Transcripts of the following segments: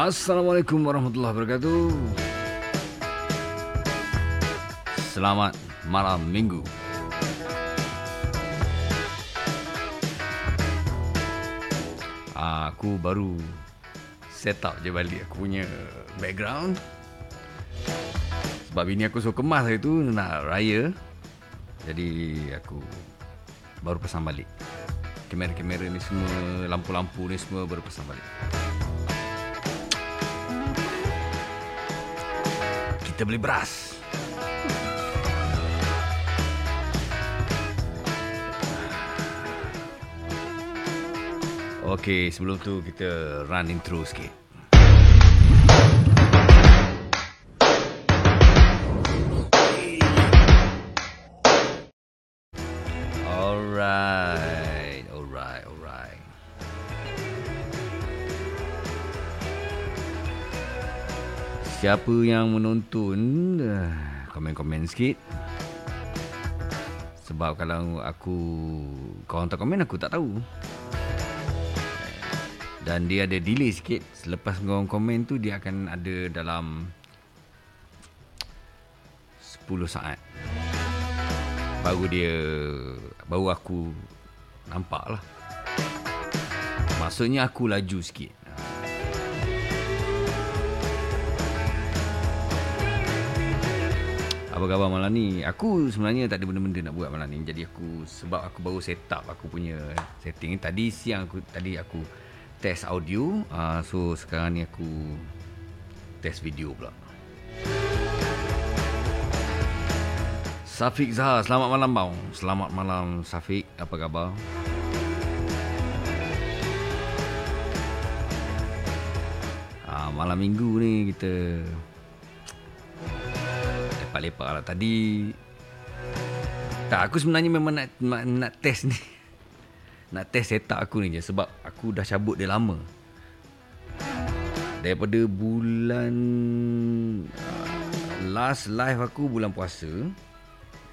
Assalamualaikum warahmatullahi wabarakatuh. Selamat malam minggu. Aku baru set up je balik aku punya background. Sebab ini aku suka kemas hari tu nak raya. Jadi aku baru pasang balik. Kamera-kamera ni semua, lampu-lampu ni semua baru pasang balik. Kita beli beras. Okey, sebelum tu kita run intro sikit. Siapa yang menonton, eh, komen-komen sikit. Sebab kalau aku kau hantar komen aku tak tahu. Dan dia ada delay sikit Selepas kau komen tu Dia akan ada dalam 10 saat Baru dia Baru aku Nampak lah Maksudnya aku laju sikit Apa khabar malam ni? Aku sebenarnya tak ada benda-benda nak buat malam ni. Jadi aku sebab aku baru set up aku punya setting. Tadi siang aku tadi aku test audio. Uh, so sekarang ni aku test video pula. Safiq Zahar, selamat malam bang. Selamat malam Safiq, apa khabar? Uh, malam minggu ni kita lepak-lepak lah. Tadi tak, aku sebenarnya memang nak, nak, nak test ni. Nak test setup aku ni je sebab aku dah cabut dia lama. Daripada bulan uh, last live aku bulan puasa.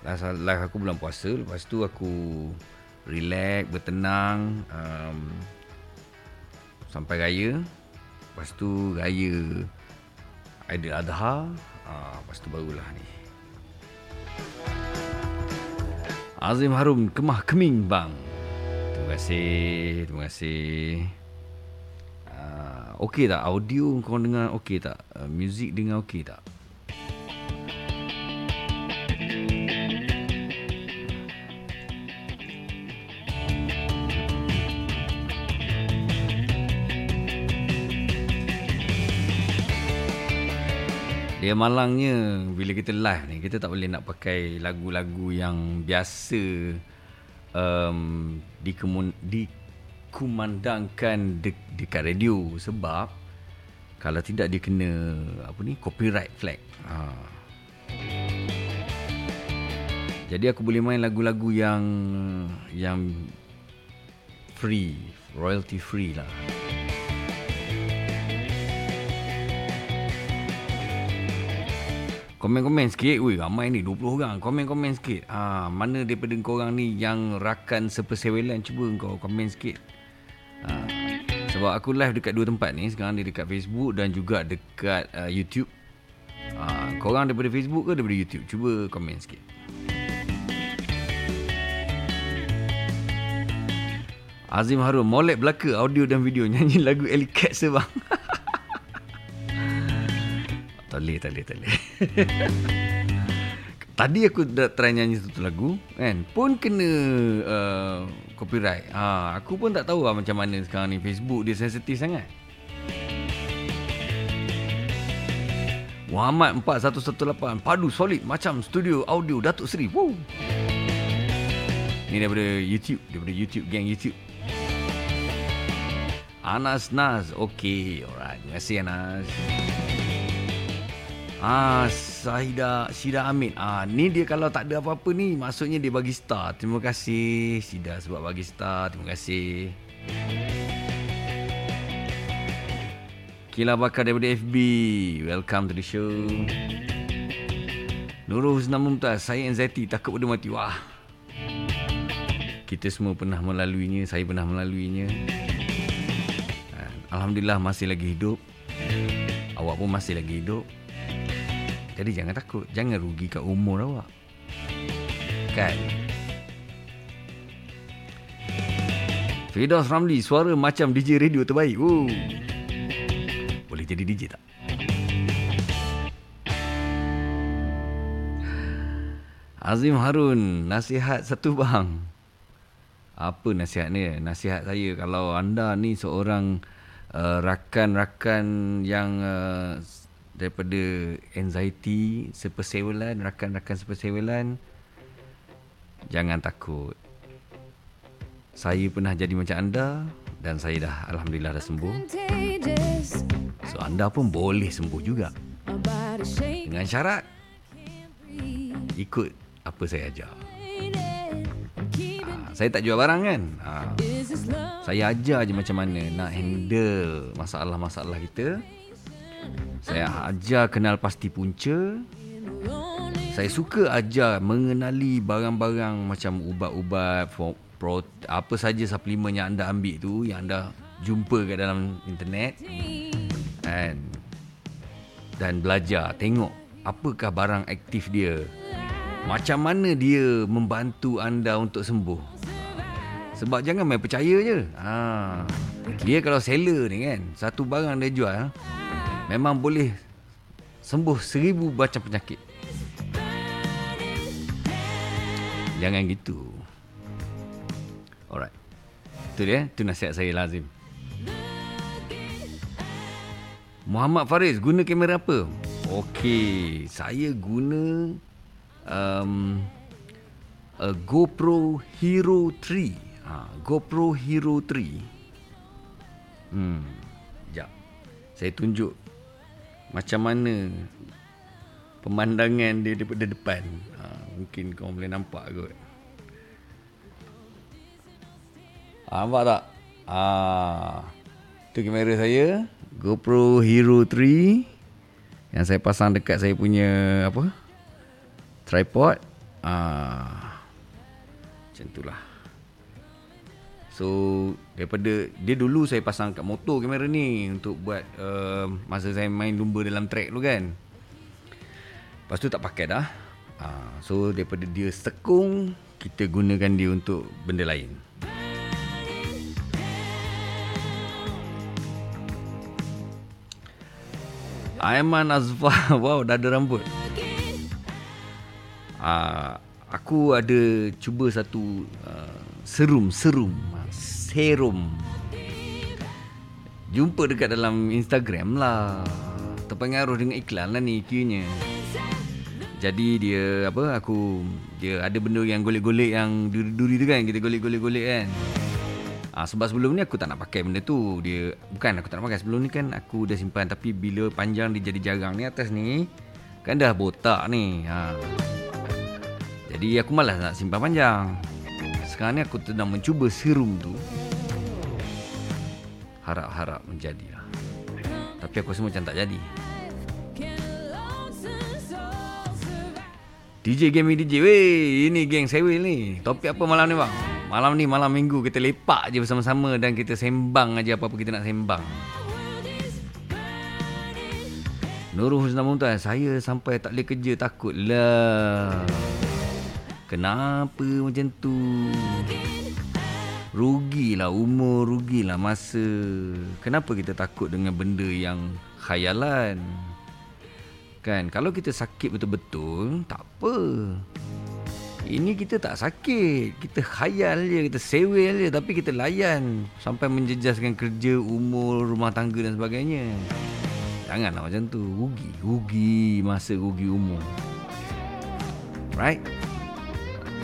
Last live aku bulan puasa, lepas tu aku relax, bertenang um, sampai raya. Lepas tu raya Adha, uh, lepas tu barulah ni. Azim Harum Kemah Keming bang. Terima kasih, terima kasih. Uh, okey tak audio kau dengar okey tak? Uh, music dengar okey tak? Dia malangnya bila kita live ni kita tak boleh nak pakai lagu-lagu yang biasa um, dikemun, dikumandangkan de, dekat radio sebab kalau tidak dia kena apa ni copyright flag. Ha. Jadi aku boleh main lagu-lagu yang yang free, royalty free lah. Komen-komen sikit. Ui ramai ni 20 orang. Komen-komen sikit. Ha, Mana daripada korang ni Yang rakan sepersewelan? Cuba kau komen sikit. Ha, Sebab aku live dekat dua tempat ni. Sekarang ni dekat Facebook Dan juga dekat uh, YouTube. Ha, Korang daripada Facebook ke daripada YouTube? Cuba komen sikit. Azim Harun Molek belaka audio dan video. Nyanyi lagu Ellie Cat sebang Boleh, tak boleh. Tadi aku dah try nyanyi satu lagu kan pun kena uh, copyright. Ha aku pun tak tahu lah macam mana sekarang ni Facebook dia sensitif sangat. Muhammad 4118 padu solid macam studio audio Datuk Seri. Woo. Ni daripada YouTube, daripada YouTube gang YouTube. Anas Naz. Okay, alright. Terima kasih Anas. Ah, Sahida Sida Amin. Ah, ni dia kalau tak ada apa-apa ni, maksudnya dia bagi star. Terima kasih Sida sebab bagi star. Terima kasih. Kila Bakar daripada FB. Welcome to the show. Nurul Husna Mumtaz. Saya anxiety. Takut pada mati. Wah. Kita semua pernah melaluinya. Saya pernah melaluinya. Alhamdulillah masih lagi hidup. Awak pun masih lagi hidup. Jadi jangan takut. Jangan rugi kat umur awak. Kan? Fidos Ramli, suara macam DJ radio terbaik. Woo. Boleh jadi DJ tak? Azim Harun, nasihat satu bang. Apa nasihat ni? Nasihat saya kalau anda ni seorang uh, rakan-rakan yang uh, daripada anxiety, sepersewelan, rakan-rakan sepersewelan, jangan takut. Saya pernah jadi macam anda dan saya dah Alhamdulillah dah sembuh. So anda pun boleh sembuh juga. Dengan syarat ikut apa saya ajar. Ha, saya tak jual barang kan. Ha, saya ajar je macam mana nak handle masalah-masalah kita. Saya ajar kenal pasti punca. Saya suka ajar mengenali barang-barang macam ubat-ubat, pro, apa saja suplemen yang anda ambil tu, yang anda jumpa kat dalam internet. And, dan belajar, tengok apakah barang aktif dia macam mana dia membantu anda untuk sembuh? Sebab jangan main percaya je. Ha. Dia kalau seller ni kan, satu barang dia jual, memang boleh sembuh seribu macam penyakit. Jangan gitu. Alright. Itu dia, itu nasihat saya lazim. Muhammad Faris, guna kamera apa? Okey, saya guna um, a GoPro Hero 3. Ha, GoPro Hero 3. Hmm. Jap. Saya tunjuk macam mana pemandangan dia daripada depan. Ha, mungkin kau boleh nampak kot. Ha, nampak tak? Ah, tu kamera saya, GoPro Hero 3 yang saya pasang dekat saya punya apa? tripod ah macam itulah so daripada dia dulu saya pasang kat motor kamera ni untuk buat uh, masa saya main lumba dalam track tu kan. Lepas tu tak pakai dah. Ah so daripada dia sekung kita gunakan dia untuk benda lain. Aiman Azfar Wow dah ada rambut. Uh, aku ada cuba satu uh, serum serum serum. Jumpa dekat dalam Instagram lah. Terpengaruh dengan iklan lah ni kiranya jadi dia apa aku dia ada benda yang golek-golek yang duri-duri tu kan. Kita golek-golek-golek kan. Ah sebab sebelum ni aku tak nak pakai benda tu. Dia bukan aku tak nak pakai. Sebelum ni kan aku dah simpan. Tapi bila panjang dia jadi jarang ni atas ni kan dah botak ni. Ha. Jadi aku malas nak simpan panjang Sekarang ni aku sedang mencuba serum tu. Harap-harap menjadilah. Tapi aku rasa macam tak jadi. DJ Game DJ Weh ini geng Sewil ni. Topik apa malam ni bang? Malam ni malam minggu Kita lepak je bersama-sama Dan kita sembang aja apa-apa kita nak sembang. Nurul Husna Mumtaz Saya sampai tak boleh kerja Takut lah Kenapa macam tu? Rugilah umur, rugilah masa. Kenapa kita takut dengan benda yang khayalan? Kan, kalau kita sakit betul-betul, tak apa. Ini kita tak sakit. Kita khayal je, kita sewel je. Tapi kita layan sampai menjejaskan kerja, umur, rumah tangga dan sebagainya. Janganlah macam tu. Rugi. Rugi masa, rugi umur. Right?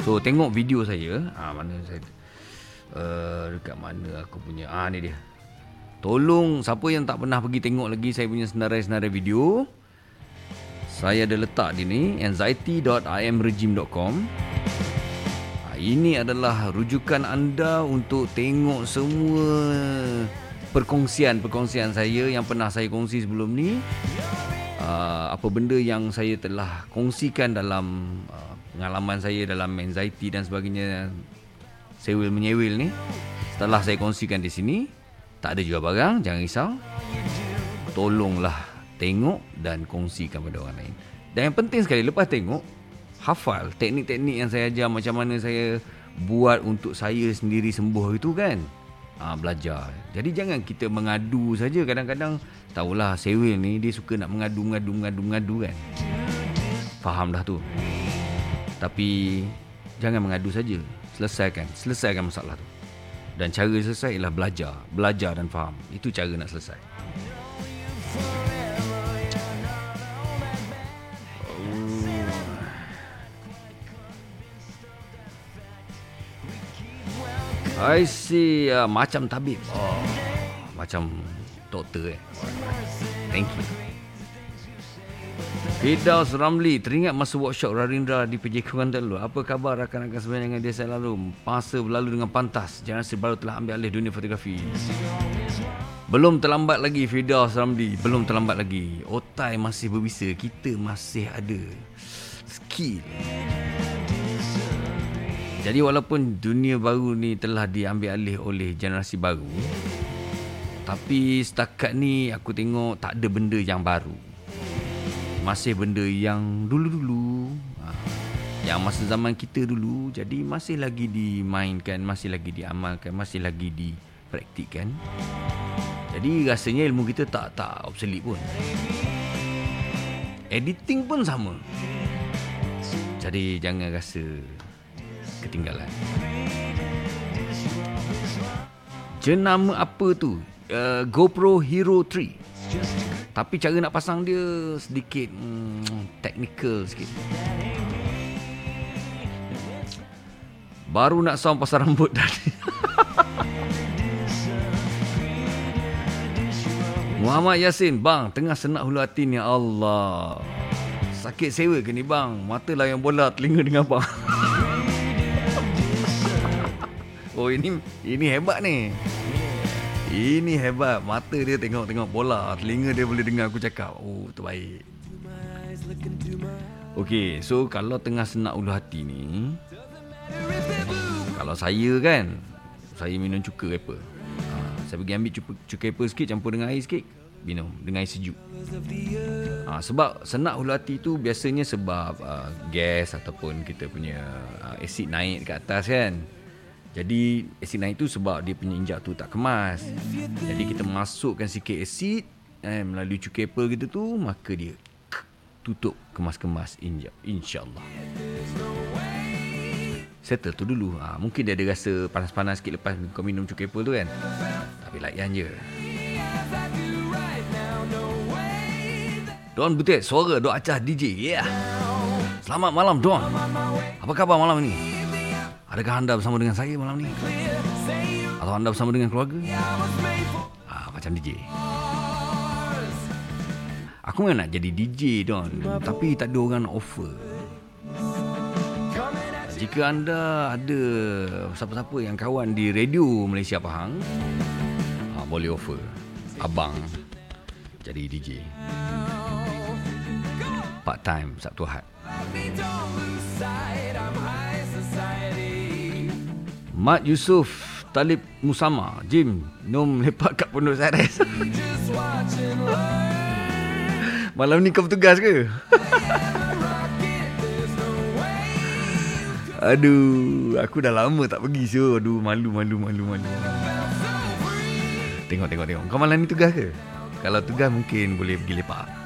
So tengok video saya. Ah mana saya uh, dekat mana aku punya? Ah ni dia. Tolong siapa yang tak pernah pergi tengok lagi saya punya senarai-senarai video? Saya ada letak di ni anxiety.imregime.com ah, ini adalah rujukan anda untuk tengok semua perkongsian-perkongsian saya yang pernah saya kongsi sebelum ni. Uh, apa benda yang saya telah kongsikan dalam uh, pengalaman saya dalam anxiety dan sebagainya sewil menyewil ni setelah saya kongsikan di sini tak ada juga barang jangan risau tolonglah tengok dan kongsikan pada orang lain. Dan yang penting sekali lepas tengok hafal teknik-teknik yang saya ajar macam mana saya buat untuk saya sendiri sembuh itu kan. Ha, belajar. Jadi jangan kita mengadu saja kadang-kadang tahulah sewil ni dia suka nak mengadu mengadu mengadu mengadu kan. Faham dah tu. Tapi jangan mengadu saja. Selesaikan, selesaikan masalah tu. Dan cara selesai ialah belajar, belajar dan faham. Itu cara nak selesai. I see uh, macam tabib. Oh, macam doktor eh. Thank you. Fidaus Ramli Teringat masa workshop Rarindra di PJ Kuantan dulu. Apa khabar rakan-rakan sebenarnya dengan dia lalu Masa berlalu dengan pantas. Generasi baru telah ambil alih dunia fotografi. Belum terlambat lagi Fidaus Ramli. Belum terlambat lagi. Otai masih berbisa. Kita masih ada Skill. Jadi walaupun dunia baru ni telah diambil alih oleh generasi baru Tapi setakat ni aku tengok tak ada benda yang baru Masih benda yang dulu-dulu ha, Yang masa zaman kita dulu Jadi masih lagi dimainkan Masih lagi diamalkan Masih lagi dipraktikkan Jadi rasanya ilmu kita tak tak obsolete pun Editing pun sama Jadi jangan rasa ketinggalan. Jenama apa tu? Uh, GoPro Hero 3. Tapi cara nak pasang dia sedikit hmm, technical sikit. Baru nak sound pasal rambut tadi. Muhammad Yasin, bang, tengah senak hulu hati ni Allah. Sakit sewa ke ni bang? Mata lah yang bola, telinga dengan bang. Oh ini ini hebat ni. Ini hebat. Mata dia tengok-tengok bola, telinga dia boleh dengar aku cakap. Oh, terbaik. Okey, so kalau tengah senak ulu hati ni, kalau saya kan, saya minum cuka apa? Ha, saya pergi ambil cuka, cuka apa sikit campur dengan air sikit, minum dengan air sejuk. Ha, sebab senak ulu hati tu biasanya sebab uh, gas ataupun kita punya uh, asid naik dekat atas kan. Jadi asid naik tu sebab dia punya injak tu tak kemas. Jadi kita masukkan sikit asid eh, melalui cukai apple gitu tu maka dia tutup kemas-kemas injak insyaallah. Settle tu dulu. Ha, mungkin dia ada rasa panas-panas sikit lepas kau minum cukai apple tu kan. Tapi layan je. Don Butet, suara Dok Acah DJ. Yeah. Selamat malam Don. Apa khabar malam ni? Adakah anda bersama dengan saya malam ni? Atau anda bersama dengan keluarga? Ha, macam DJ. Aku memang nak jadi DJ Don Tapi tak ada orang nak offer Jika anda ada Siapa-siapa yang kawan di radio Malaysia Pahang ha, Boleh offer Abang Jadi DJ Part time Sabtu Ahad Mat Yusof Talib Musama. Jim Nom lepak kat Pondok Sares Malam ni kau bertugas ke? Aduh Aku dah lama tak pergi so Aduh malu malu malu malu. Tengok tengok tengok. Kau malam ni tugas ke? Kalau tugas mungkin boleh pergi lepak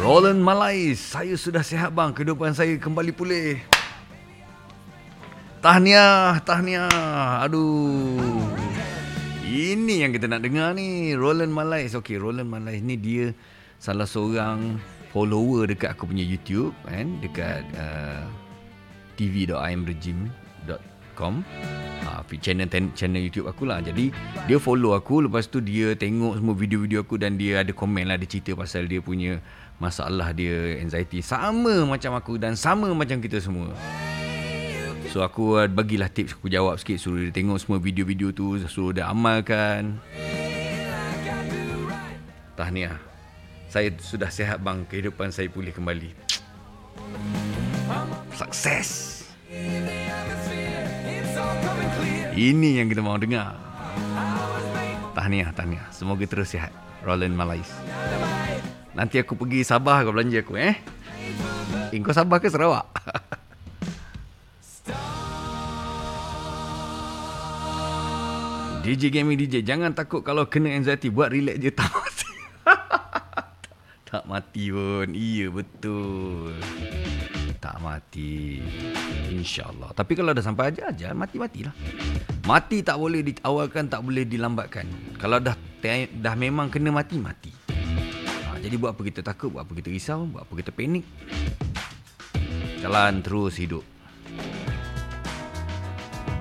Roland Malais, saya sudah sihat bang. Kehidupan saya kembali pulih. Tahniah, tahniah. Aduh. Ini yang kita nak dengar ni. Roland Malais. Okey, Roland Malais ni dia salah seorang follower dekat aku punya YouTube kan, dekat uh, tv.imregime.com. Uh, channel channel YouTube aku lah. Jadi dia follow aku lepas tu dia tengok semua video-video aku dan dia ada komen lah dia cerita pasal dia punya masalah dia anxiety sama macam aku dan sama macam kita semua. So aku bagilah tips aku jawab sikit suruh dia tengok semua video-video tu suruh dia amalkan. Tahniah. Saya sudah sihat bang kehidupan saya pulih kembali. Sukses. Ini yang kita mau dengar. Tahniah, tahniah. Semoga terus sihat. Roland Malais. Nanti aku pergi Sabah kau belanja aku eh. Eh, kau Sabah ke Sarawak? DJ Gaming DJ Jangan takut kalau kena anxiety Buat relax je Tak mati Tak mati pun Iya betul Tak mati InsyaAllah. Tapi kalau dah sampai aja aja Mati-matilah. Mati tak boleh diawalkan Tak boleh dilambatkan. Kalau dah dah memang kena mati Mati. Ha, Jadi buat apa kita takut Buat apa kita risau Buat apa kita panik. Jalan terus hidup.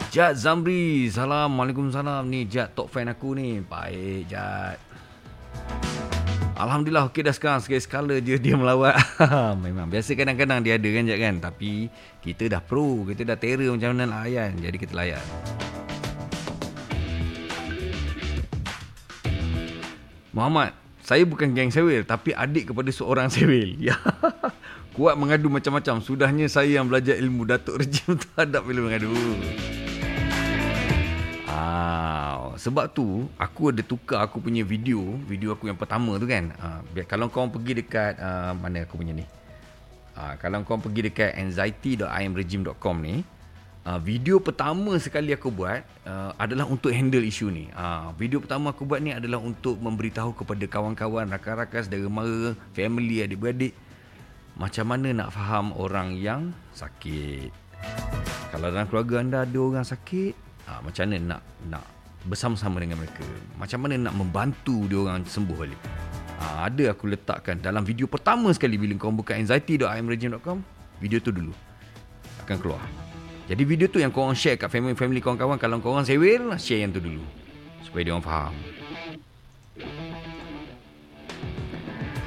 Jad Zamri Assalamualaikum salam Ni Jad top fan aku ni. Baik Jad Alhamdulillah okey dah sekarang. Sekali skala je dia melawat. Memang biasa kadang-kadang dia ada kan Jad kan? Tapi kita dah pro Kita dah terror macam mana layan. Jadi kita layan. Muhammad Saya bukan geng sewil Tapi adik kepada seorang sewil. Ya. Kuat mengadu macam-macam. Sudahnya saya yang belajar ilmu Datuk Rejim terhadap bila mengadu Ah, sebab tu aku ada tukar aku punya video, video aku yang pertama tu kan. Biar kalau kau pergi dekat uh, mana aku punya ni. Ah, kalau kau pergi dekat anxiety.imregime.com ni, uh, video pertama sekali aku buat uh, adalah untuk handle isu ni. Uh, video pertama aku buat ni adalah untuk memberitahu kepada kawan-kawan, rakan-rakan, saudara mara, family, adik-beradik macam mana nak faham orang yang sakit. Kalau dalam keluarga anda ada orang sakit, ha, macam mana nak nak bersama-sama dengan mereka? Macam mana nak membantu dia orang sembuh balik? Ha, ada aku letakkan dalam video pertama sekali bila kau buka anxiety.imregime.com video tu dulu akan keluar. Jadi video tu yang kau orang share kat family-family kawan-kawan kalau kau orang sewil share yang tu dulu supaya dia orang faham.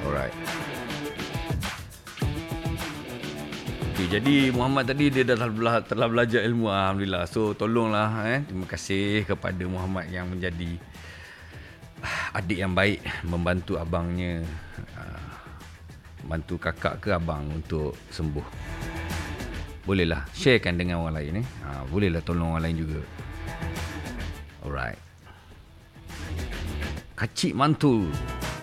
Alright Okay, jadi Muhammad tadi dia dah telah, telah belajar ilmu Alhamdulillah. So tolonglah eh. Terima kasih kepada Muhammad yang menjadi ah, adik yang baik membantu abangnya uh, bantu kakak ke abang untuk sembuh. Bolehlah sharekan dengan orang lain eh. Uh, bolehlah tolong orang lain juga. Alright. Kacik mantul.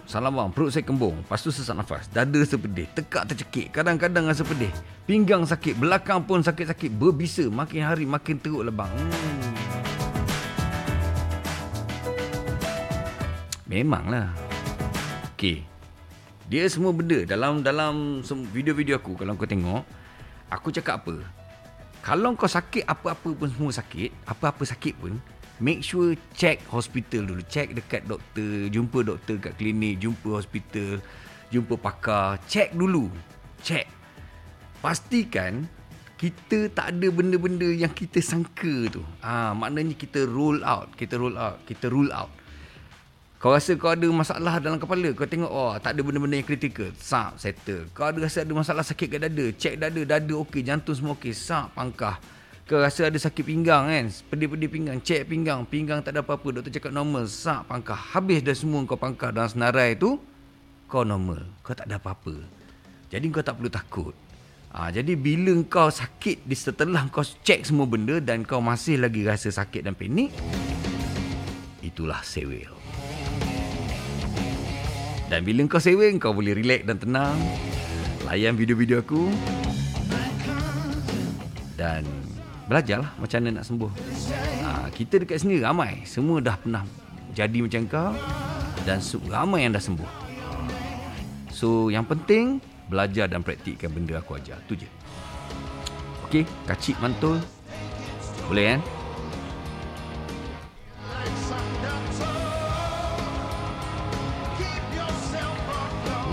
Salam bang, perut saya kembung. Lepas tu sesak nafas. Dada sepedih. Tekak tercekik. Kadang-kadang rasa pedih. Pinggang sakit. Belakang pun sakit-sakit. Berbisa. Makin hari makin teruk lah bang. Hmm. Memanglah. Okay. Dia semua benda dalam dalam video-video aku kalau kau tengok, aku cakap apa? Kalau kau sakit apa-apa pun semua sakit, apa-apa sakit pun, make sure check hospital dulu. Check dekat doktor jumpa doktor kat klinik jumpa hospital jumpa pakar. Check dulu. Check. Pastikan kita tak ada benda-benda yang kita sangka tu. Ha, maknanya kita roll out kita roll out kita rule out. Kau rasa kau ada masalah dalam kepala? Kau tengok oh tak ada benda-benda yang kritikal sap settle. Kau ada rasa ada masalah sakit kat dada? Check dada. Dada okey jantung semua okey. Sap pangkah kau rasa ada sakit pinggang kan? Pedih-pedih pinggang Cek pinggang. Pinggang tak ada apa-apa. Doktor cakap normal. Sak pangkah. Habis dah semua kau pangkah dalam senarai tu Kau normal. Kau tak ada apa-apa. Jadi kau tak perlu takut. Ha, Jadi bila kau sakit di Setelah kau cek semua benda Dan kau masih lagi rasa sakit dan panik Itulah sewil. Dan bila kau sewil Kau boleh relax dan tenang. Layan video-video aku. Dan belajarlah macam mana nak sembuh. Ha, kita dekat sini ramai. Semua dah pernah jadi macam kau dan ramai yang dah sembuh. So yang penting belajar dan praktikkan benda aku ajar. Tu je. Okey, kacik mantul. Boleh kan?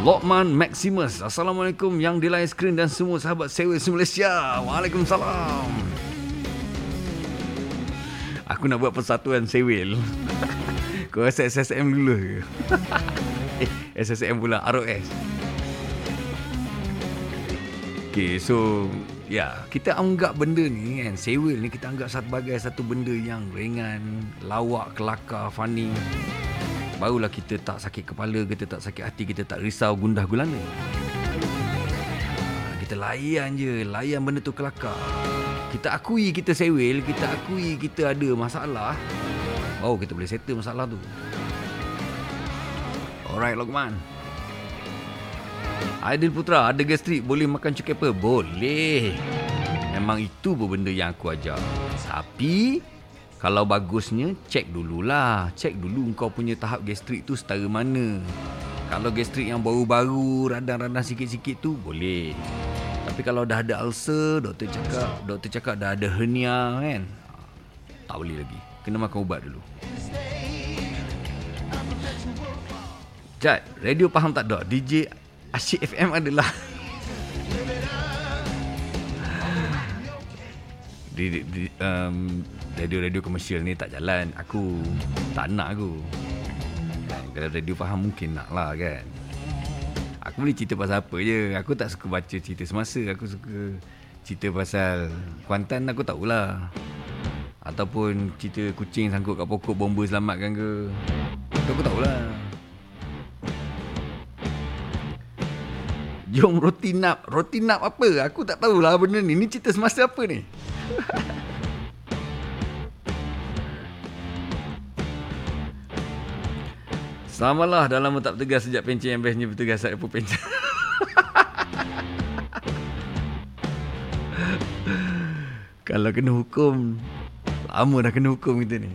Lokman Maximus Assalamualaikum yang di line screen dan semua sahabat sewa Malaysia Waalaikumsalam Aku nak buat persatuan sewil. Kau rasa SSM dulu ke? eh, SSM pula ROS Okay so Ya Kita anggap benda ni kan Sewil ni kita anggap sebagai satu benda yang ringan Lawak, kelakar, funny. Barulah kita tak sakit kepala Kita tak sakit hati Kita tak risau gundah gulana. Kita layan je Layan benda tu kelakar kita akui kita sewel, kita akui kita ada masalah. Oh, kita boleh settle masalah tu. Alright, Lokman. Aidil Putra, ada gastrik boleh makan cukai apa? Boleh. Memang itu pun benda yang aku ajar. Tapi, kalau bagusnya, cek dululah. Cek dulu kau punya tahap gastrik tu setara mana. Kalau gastrik yang baru-baru, radang-radang sikit-sikit tu, boleh. Tapi kalau dah ada ulcer, doktor cakap, doktor cakap dah ada hernia kan. Tak boleh lagi. Kena makan ubat dulu. Jad, radio faham tak dok? DJ Asyik FM adalah di, di, um, radio-radio komersial ni tak jalan. Aku tak nak aku. Kalau radio faham mungkin nak lah kan. Aku boleh cerita pasal apa je. Aku tak suka baca cerita semasa. Aku suka cerita pasal Kuantan aku tahulah. Ataupun cerita kucing sangkut kat pokok Bomba selamatkan ke. Itu aku tahulah. Jom roti nap. Roti nap apa? Aku tak tahulah benda ni. Ni cerita semasa apa ni? Samalah dalam tak tegas sejak pencet yang bestnya bertugas saya pun pencet. Kalau kena hukum, lama dah kena hukum kita ni.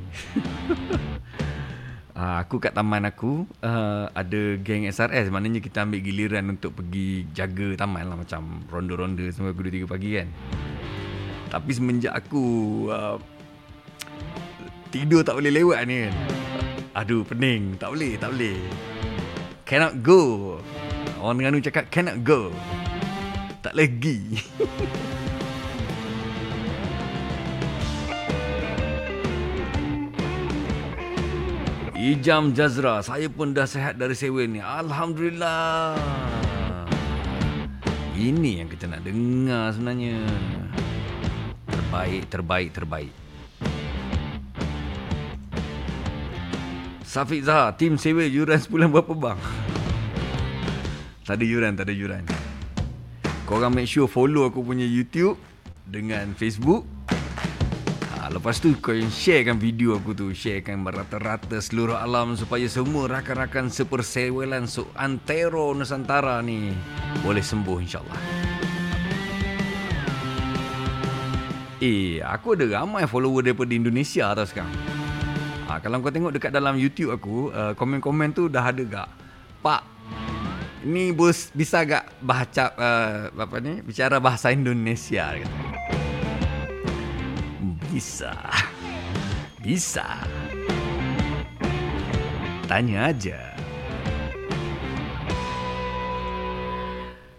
Uh, aku kat taman aku uh, ada geng SRS maknanya kita ambil giliran untuk pergi jaga taman lah macam ronda-ronda sampai pukul 2 3 pagi kan. Tapi semenjak aku uh, tidur tak boleh lewat ni kan. Aduh pening. Tak boleh Tak boleh. Cannot go. Orang Terengganu cakap Cannot go. Tak lagi. Ijam Jazra Saya pun dah sehat dari sewa ni. Alhamdulillah. Ini yang kita nak dengar sebenarnya. Terbaik, terbaik, terbaik Safiq Zahar, tim sewa yuran sebulan berapa bang? tak ada yuran, tak ada yuran. Korang make sure follow aku punya YouTube dengan Facebook. Ha, lepas tu kau sharekan video aku tu, sharekan merata-rata seluruh alam supaya semua rakan-rakan sepersewelan so antero Nusantara ni boleh sembuh insyaAllah. Eh, aku ada ramai follower daripada Indonesia tau sekarang. Ha, kalau kau tengok dekat dalam YouTube aku, uh, komen-komen tu dah ada gak. Pak, ni bos bisa gak baca uh, apa ni? Bicara bahasa Indonesia kata. Bisa. Bisa. Tanya aja.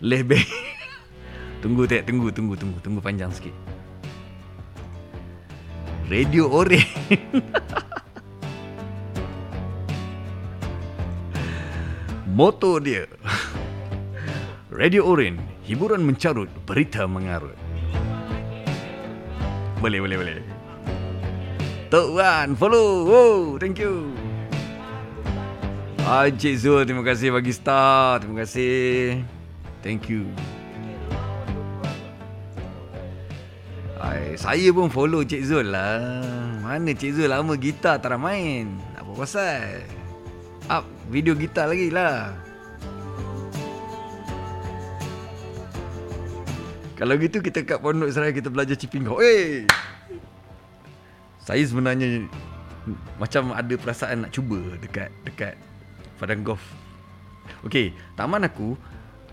Lebih. tunggu tak, tunggu, tunggu, tunggu, tunggu panjang sikit. Radio Ore. Moto dia. Radio Orin, hiburan mencarut, berita mengarut. Boleh, boleh, boleh. Tok Wan, follow. Wow, thank you. Ah, Cik Zul, terima kasih bagi star. Terima kasih. Thank you. Ay, saya pun follow Cik Zul lah. Mana Cik Zul lama gitar tak main. Apa pasal? Up video gitar lagi lah. Kalau gitu kita kat Pondok Seraya kita belajar chipping golf. Eh. Saya sebenarnya macam ada perasaan nak cuba dekat dekat padang golf. Okey, taman aku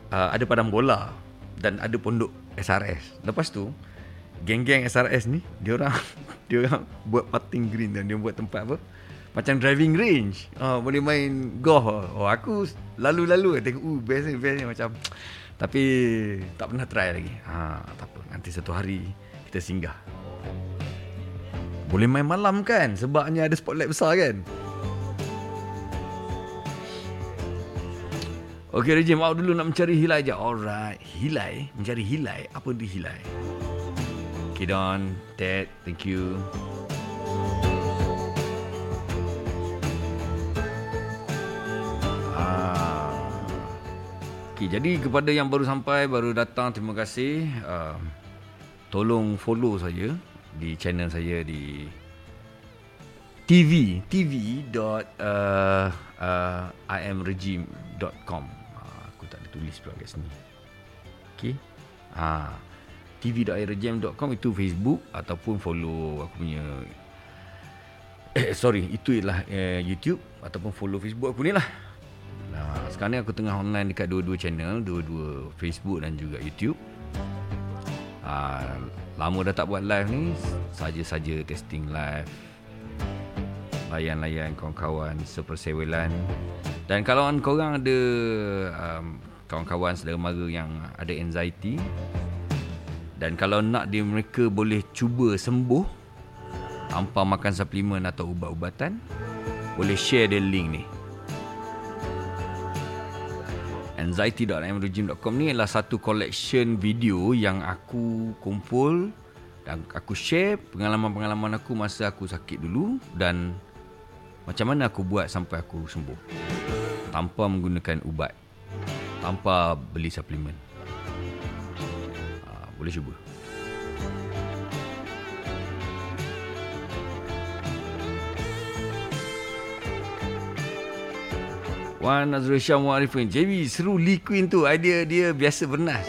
uh, ada padang bola dan ada pondok SRS. Lepas tu geng-geng SRS ni dia orang dia orang buat putting green dan dia buat tempat apa? Macam driving range. Oh, Boleh main golf. Oh, Aku lalu-lalu Tengok uh, best ni best ni. Macam Tapi Tak pernah try lagi. Ha, Tak apa. Nanti satu hari Kita singgah. Boleh main malam kan? Sebabnya ada spotlight besar kan? Okay Regim Awak dulu nak mencari hilai je. Alright. Hilai? Mencari hilai? Apa di hilai? Okay Don Ted Thank you Okey, jadi kepada yang baru sampai, baru datang, terima kasih. Uh, tolong follow saya di channel saya di TV TV dot uh, uh, uh, aku tak ada tulis pula kat sini. Okay ha tv.imregime.com itu Facebook ataupun follow aku punya eh, sorry itu ialah uh, YouTube ataupun follow Facebook aku ni lah nah, sekarang ni aku tengah online dekat dua-dua channel dua-dua Facebook dan juga YouTube. Uh, lama dah tak buat live ni saja-saja testing live layan-layan kawan-kawan sepersewelan. Dan kalau korang ada um, kawan-kawan saudara mara yang ada anxiety dan kalau nak dia mereka boleh cuba sembuh tanpa makan suplemen atau ubat-ubatan boleh share dia link ni anxiety.mregime.com ni adalah satu collection video yang aku kumpul dan aku share pengalaman-pengalaman aku masa aku sakit dulu dan macam mana aku buat sampai aku sembuh. Tanpa menggunakan ubat. Tanpa beli suplemen. Ha, boleh cuba Wan Nazrul Syah Mu'arifin. JB seru Lee Queen tu. Idea dia biasa bernas.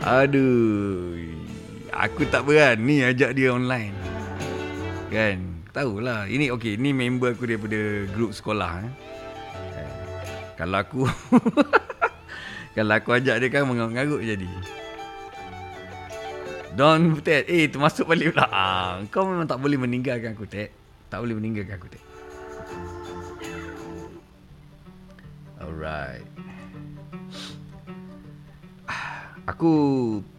Aduh. Aku tak berani ajak dia online. Kan? Tahulah. Ini okey Ini member aku daripada Grup sekolah eh. Kalau aku Kalau aku ajak dia kan Mengarut-ngarut jadi. Don Ted. Eh termasuk balik pula. Ah, Kau memang tak boleh meninggalkan aku Ted. Tak boleh meninggalkan aku Ted Alright Aku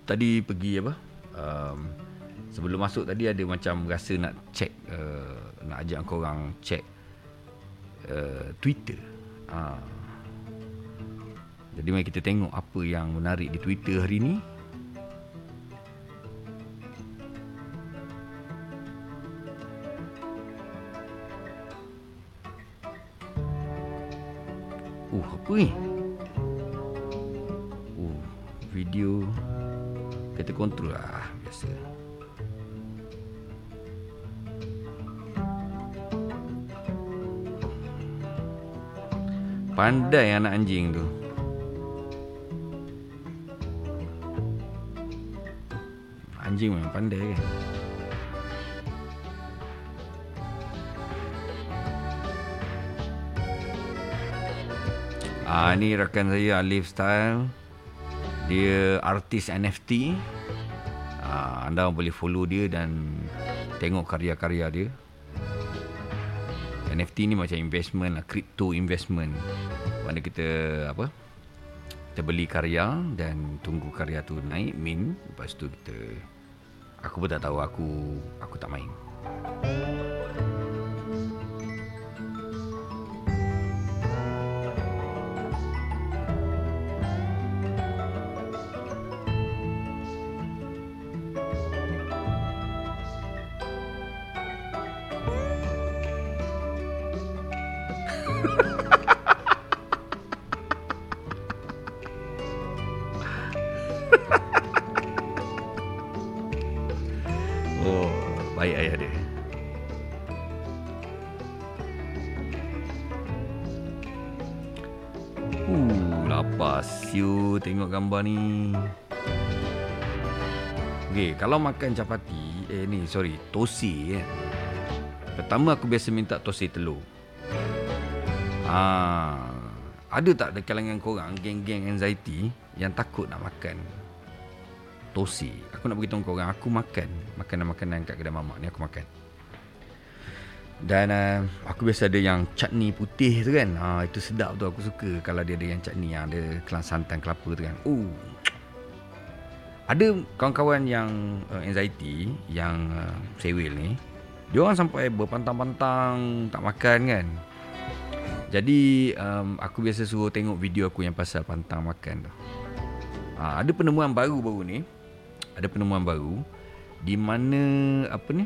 Tadi pergi apa um, Sebelum masuk tadi ada macam rasa nak check uh, nak ajak kau orang check uh, Twitter. Uh. Jadi mari kita tengok apa yang menarik di Twitter hari ni. Uh, apa ni? Uh, video kita kontrol lah biasa. Pandai anak anjing tu. Anjing memang pandai kan. Ah ni rakan saya Alif Style. Dia artis NFT. Ah anda boleh follow dia dan tengok karya-karya dia. NFT ni macam investment lah, crypto investment. Mana kita apa? Kita beli karya dan tunggu karya tu naik min, lepas tu kita aku pun tak tahu aku aku tak main. Kalau makan capati Eh ni sorry Tosi eh. Pertama aku biasa minta tosi telur ah, Ada tak di kalangan korang Geng-geng anxiety Yang takut nak makan Tosi Aku nak beritahu korang Aku makan Makanan-makanan kat kedai mamak ni Aku makan dan uh, aku biasa ada yang chutney putih tu kan. Ha, itu sedap tu aku suka kalau dia ada yang chutney yang ada kelang santan kelapa tu kan. Oh. Ada kawan-kawan yang uh, anxiety yang uh, sewil ni. Dia orang sampai berpantang-pantang tak makan kan. Jadi um, aku biasa suruh tengok video aku yang pasal pantang makan tu. Ha, ada penemuan baru baru ni. Ada penemuan baru di mana apa ni?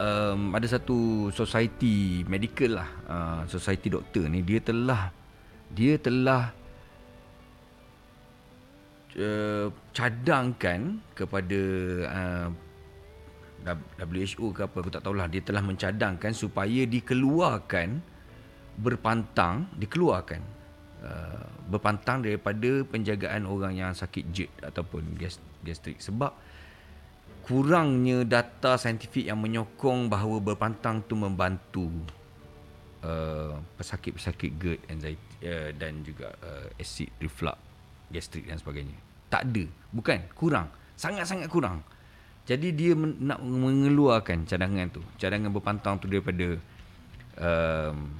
um, ada satu society medical lah uh, society doktor ni dia telah dia telah uh, cadangkan kepada uh, WHO ke apa aku tak tahulah. Dia telah mencadangkan supaya dikeluarkan berpantang dikeluarkan uh, berpantang daripada penjagaan orang yang sakit jet ataupun gastrik. Sebab kurangnya data saintifik yang menyokong bahawa berpantang tu membantu uh, pesakit-pesakit GERD anxiety uh, dan juga uh, acid reflux gastrik dan sebagainya tak ada bukan kurang sangat-sangat kurang jadi dia men- nak mengeluarkan cadangan tu, cadangan berpantang tu daripada um,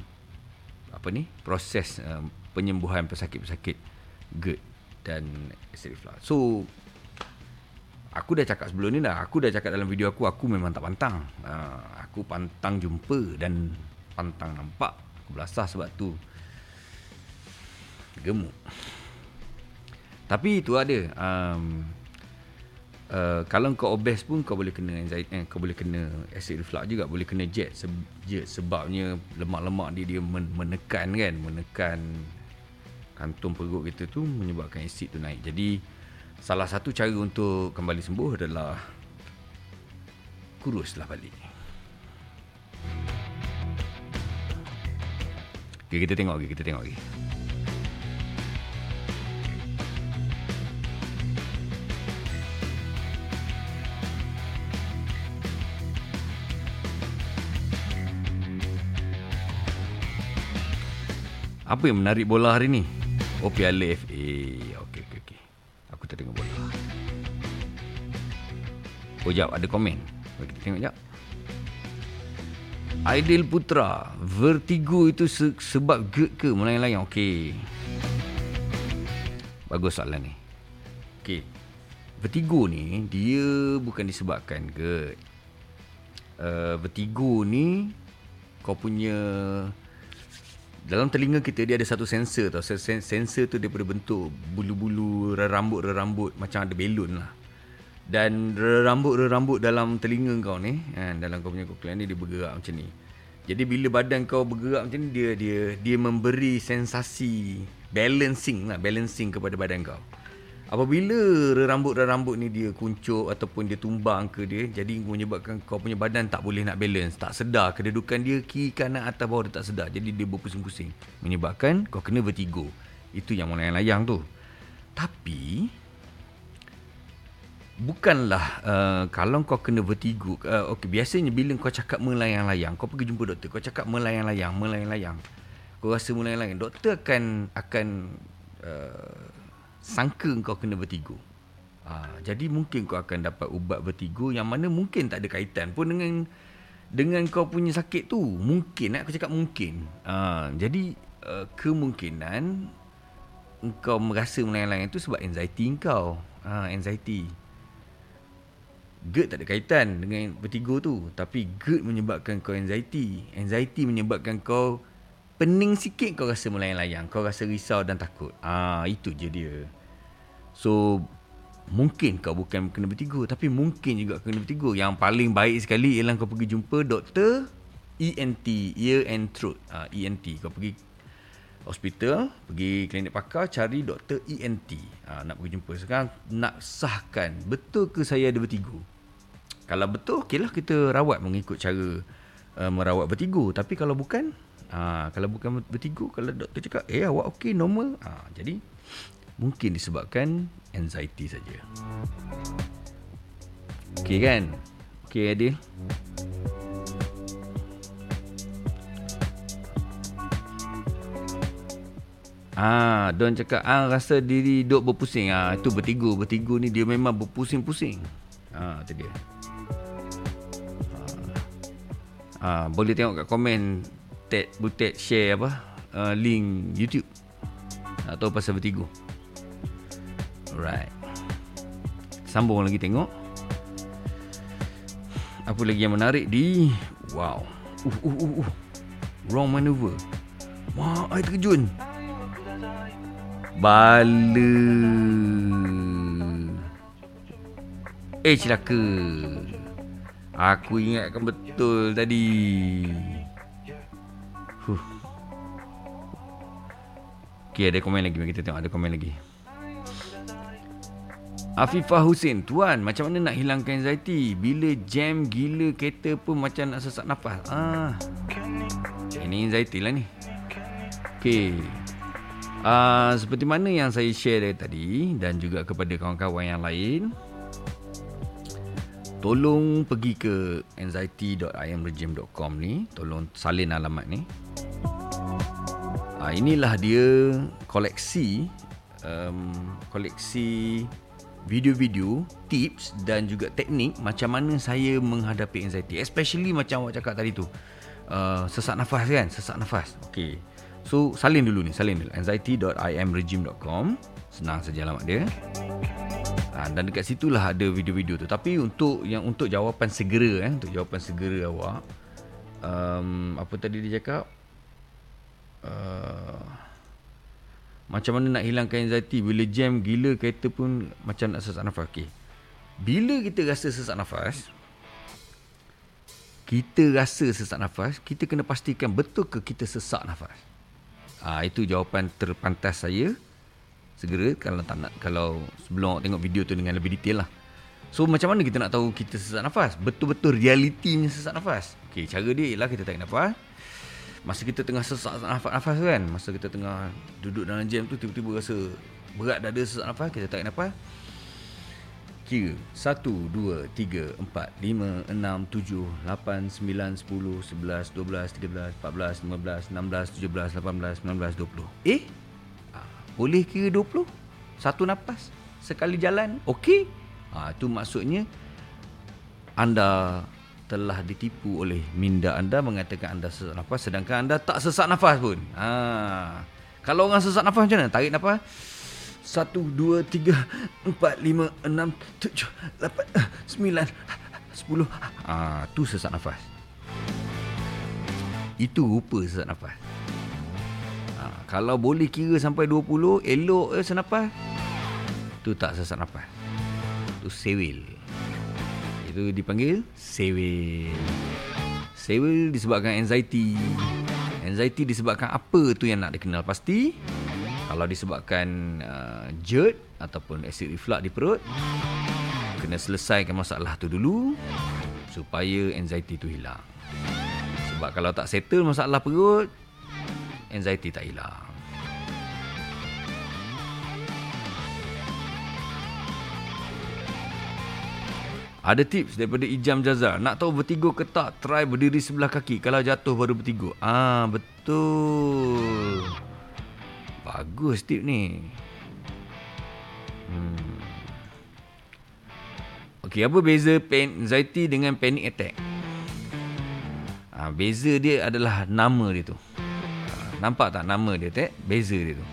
apa ni? proses um, penyembuhan pesakit-pesakit GERD dan acid reflux. So aku dah cakap sebelum ni dah, aku dah cakap dalam video aku aku memang tak pantang. Uh, aku pantang jumpa dan pantang nampak. Aku belasah sebab tu gemuk. Tapi itu ada um, Uh, kalau kau obes pun kau boleh kena anxiety eh, kau boleh kena acid reflux juga boleh kena jet, se- jet sebabnya lemak-lemak dia dia menekan kan menekan kantung perut kita tu menyebabkan acid tu naik. Jadi salah satu cara untuk kembali sembuh adalah kuruslah balik. Okay, kita tengok lagi kita tengok lagi Apa yang menarik bola hari ni? Oh Piala FA. Okey okey okey. Aku tak tengok bola. Oh jap ada komen. Mari kita tengok jap. Aidil Putra, vertigo itu se- sebab GERD ke melayang-layang? Okey. Bagus soalan ni. Okey. Vertigo ni dia bukan disebabkan GERD. Uh, vertigo ni kau punya dalam telinga kita dia ada satu sensor tau. Sensor tu daripada bentuk bulu-bulu rambut-rambut macam ada belon lah. Dan rambut-rambut dalam telinga kau ni, kan, dalam kau punya koklear ni dia bergerak macam ni. Jadi bila badan kau bergerak macam ni dia dia dia memberi sensasi balancing lah, balancing kepada badan kau. Apabila rambut-rambut ni dia kuncup ataupun dia tumbang ke dia jadi menyebabkan kau punya badan tak boleh nak balance, tak sedar kedudukan dia kiri kanan atas bawah dia tak sedar. Jadi dia berpusing-pusing menyebabkan kau kena vertigo. Itu yang melayang-layang tu. Tapi bukanlah uh, kalau kau kena vertigo uh, okey biasanya bila kau cakap melayang-layang kau pergi jumpa doktor kau cakap melayang-layang melayang-layang kau rasa melayang-layang doktor akan akan uh, sangka kau kena vertigo. Ha, jadi mungkin kau akan dapat ubat vertigo yang mana mungkin tak ada kaitan pun dengan dengan kau punya sakit tu. Mungkin aku cakap mungkin. Ha, jadi uh, kemungkinan kau merasa melayang-layang tu sebab anxiety kau. Ha, anxiety. GERD tak ada kaitan dengan vertigo tu. Tapi GERD menyebabkan kau anxiety. Anxiety menyebabkan kau pening sikit kau rasa melayang-layang. Kau rasa risau dan takut. Ah ha, Itu je dia. So mungkin kau bukan kena bertiga tapi mungkin juga kena bertiga. Yang paling baik sekali ialah kau pergi jumpa doktor ENT, ear and throat. Uh, ah, ENT kau pergi hospital, pergi klinik pakar cari doktor ENT. Uh, ah, nak pergi jumpa sekarang nak sahkan betul ke saya ada bertiga. Kalau betul okeylah kita rawat mengikut cara uh, merawat bertiga tapi kalau bukan uh, kalau bukan bertiga kalau doktor cakap eh awak okey normal uh, jadi mungkin disebabkan anxiety saja. Okey kan? Okey Adil. Ah, Don cakap ah rasa diri duk berpusing. Ah, itu bertigu, bertigu ni dia memang berpusing-pusing. Ah, tu dia. Ah, ah boleh tengok kat komen Ted Butet share apa? Uh, link YouTube. Atau pasal bertigu. Alright. Sambung lagi tengok. Apa lagi yang menarik di Wow. Uh uh uh uh. Wrong maneuver. Wah, ai terkejun. Bala. Eh celaka. Aku ingatkan betul tadi. Huh. Okay, ada komen lagi. Kita tengok ada komen lagi. Afifah Hussein, tuan macam mana nak hilangkan anxiety? Bila jam gila kereta pun macam nak sesak nafas. Ah. Ini anxiety lah ni. Okey. Ah, seperti mana yang saya share dari tadi dan juga kepada kawan-kawan yang lain. Tolong pergi ke anxiety.imregime.com ni, tolong salin alamat ni. Ah, inilah dia koleksi um, koleksi video-video, tips dan juga teknik macam mana saya menghadapi anxiety. Especially macam awak cakap tadi tu. Uh, sesak nafas kan? Sesak nafas. Okay. So, salin dulu ni. Salin dulu. anxiety.imregime.com Senang saja alamat dia. Uh, dan dekat situlah ada video-video tu. Tapi untuk yang untuk jawapan segera eh, untuk jawapan segera awak um, apa tadi dia cakap? Uh, macam mana nak hilangkan anxiety? Bila jam gila kereta pun Macam nak sesak nafas. Okay. Bila kita rasa sesak nafas Kita rasa sesak nafas Kita kena pastikan betul ke kita sesak nafas? Ha, Itu jawapan terpantas saya. Segera kalau tak nak Kalau sebelum awak tengok video tu dengan lebih detail lah. So macam mana kita nak tahu kita sesak nafas? Betul-betul realitinya sesak nafas. Okay, Cara dia ialah kita tarik nafas Masa kita tengah sesak nafas-nafas kan Masa kita tengah duduk dalam jam tu Tiba-tiba rasa berat dada sesak nafas Kita tarik nafas Kira 1, 2, 3, 4, 5, 6, 7, 8, 9, 10, 11, 12, 13, 14, 15, 16, 17, 18, 19, 20 Eh? Ha, boleh kira 20? Satu nafas Sekali jalan Okey? Ha, itu maksudnya Anda telah ditipu oleh minda anda mengatakan anda sesak nafas sedangkan anda tak sesak nafas pun. Ha. Kalau orang sesak nafas macam mana? Tarik nafas. 1 2 3 4 5 6 7 8 9 10. Ah, tu sesak nafas. Itu rupa sesak nafas. Ha. kalau boleh kira sampai 20, elok eh senafas. Tu tak sesak nafas. Tu sewil itu dipanggil sewil. Sewil disebabkan anxiety. Anxiety disebabkan apa tu yang nak dikenal pasti. Kalau disebabkan uh, GERD ataupun acid reflux di perut, kena selesaikan masalah tu dulu supaya anxiety tu hilang. Sebab kalau tak settle masalah perut, anxiety tak hilang. Ada tips daripada Ijam Jazar. Nak tahu bertigur ke tak? Try berdiri sebelah kaki. Kalau jatuh baru bertigur. Ah, betul. Bagus tip ni. Hmm. Okey, apa beza pain anxiety dengan panic attack? Ah, beza dia adalah nama dia tu. Ah, nampak tak nama dia tak? Beza dia tu.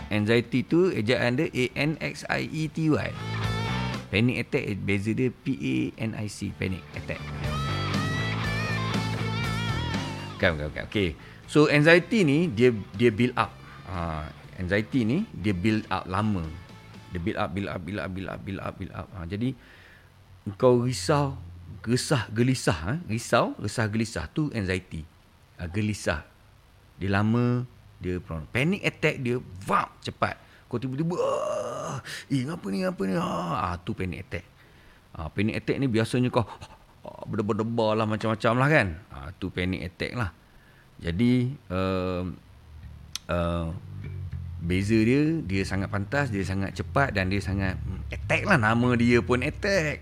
Ah, anxiety tu ejaan dia A N X I E T Y. Panic attack beza dia P-A-N-I-C Panic attack. Kan kan kan. Okay. So anxiety ni Dia dia build up. Ha, Anxiety ni Dia build up lama. Dia build up Build up Build up Build up Build up, build up. Ha, Jadi Kau risau Gesah gelisah ha? Risau Resah gelisah Tu anxiety. Ha, Gelisah. Dia lama Dia Panic attack dia Vap Cepat kau tiba-tiba ah, Eh apa ni apa ni? Ah, tu panic attack. Ah, Panic attack ni biasanya kau ah, Berdebar-debar lah macam-macam lah kan? Ah, Tu panic attack lah. Jadi uh, uh, Beza dia Dia sangat pantas Dia sangat cepat Dan dia sangat hmm, Attack lah. Nama dia pun attack.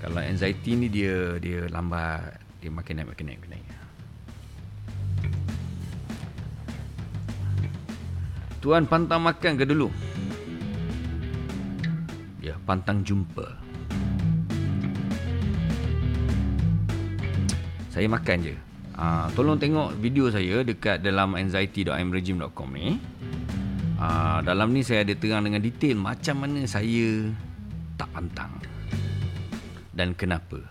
Kalau anxiety ni dia Dia lambat Dia makin naik makin naik, makin naik. Tuan pantang makan ke dulu? Ya, pantang jumpa. Saya makan je. Uh, tolong tengok video saya dekat dalam anxiety.imregime.com ni. Uh, dalam ni saya ada terang dengan detail macam mana saya tak pantang. Dan kenapa.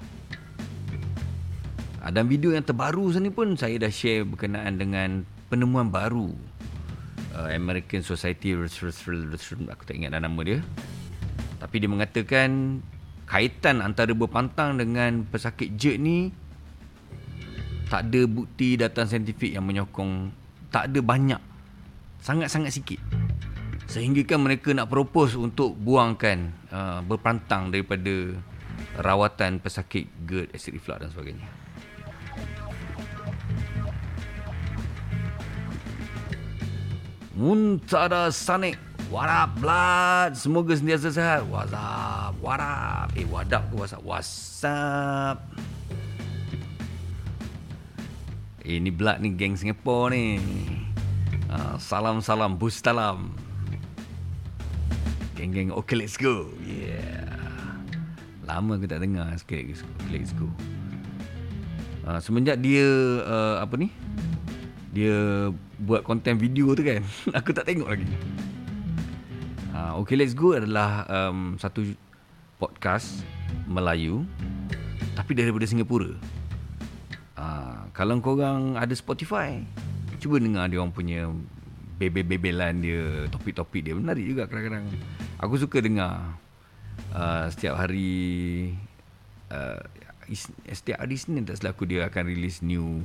Uh, dan video yang terbaru sini pun saya dah share berkenaan dengan penemuan baru uh, American Society aku tak ingat nama dia tapi dia mengatakan kaitan antara berpantang dengan pesakit GERD ni tak ada bukti data saintifik yang menyokong tak ada banyak sangat-sangat sikit Sehingga kan mereka nak propose untuk buangkan uh, berpantang daripada rawatan pesakit GERD, acid reflux dan sebagainya. Muntada Sanik. What up blood. Semoga sentiasa sehat. What's up What up Eh what up ke what's up What's up Eh ni blood ni geng Singapore ni. Uh, Salam-salam Bustalam Geng-geng. Okay let's go Yeah. Lama aku tak dengar Okay let's go uh, Semenjak dia uh, Apa ni Dia Buat konten video tu kan? Aku tak tengok lagi. Uh, Okay let's go adalah um, Satu Podcast Melayu Tapi daripada Singapura. Uh, Kalau korang ada Spotify Cuba dengar dia orang punya Bebel-bebelan dia Topik-topik dia. Menarik juga kadang-kadang. Aku suka dengar uh, Setiap hari uh, Setiap hari Senin tak selaku dia akan release new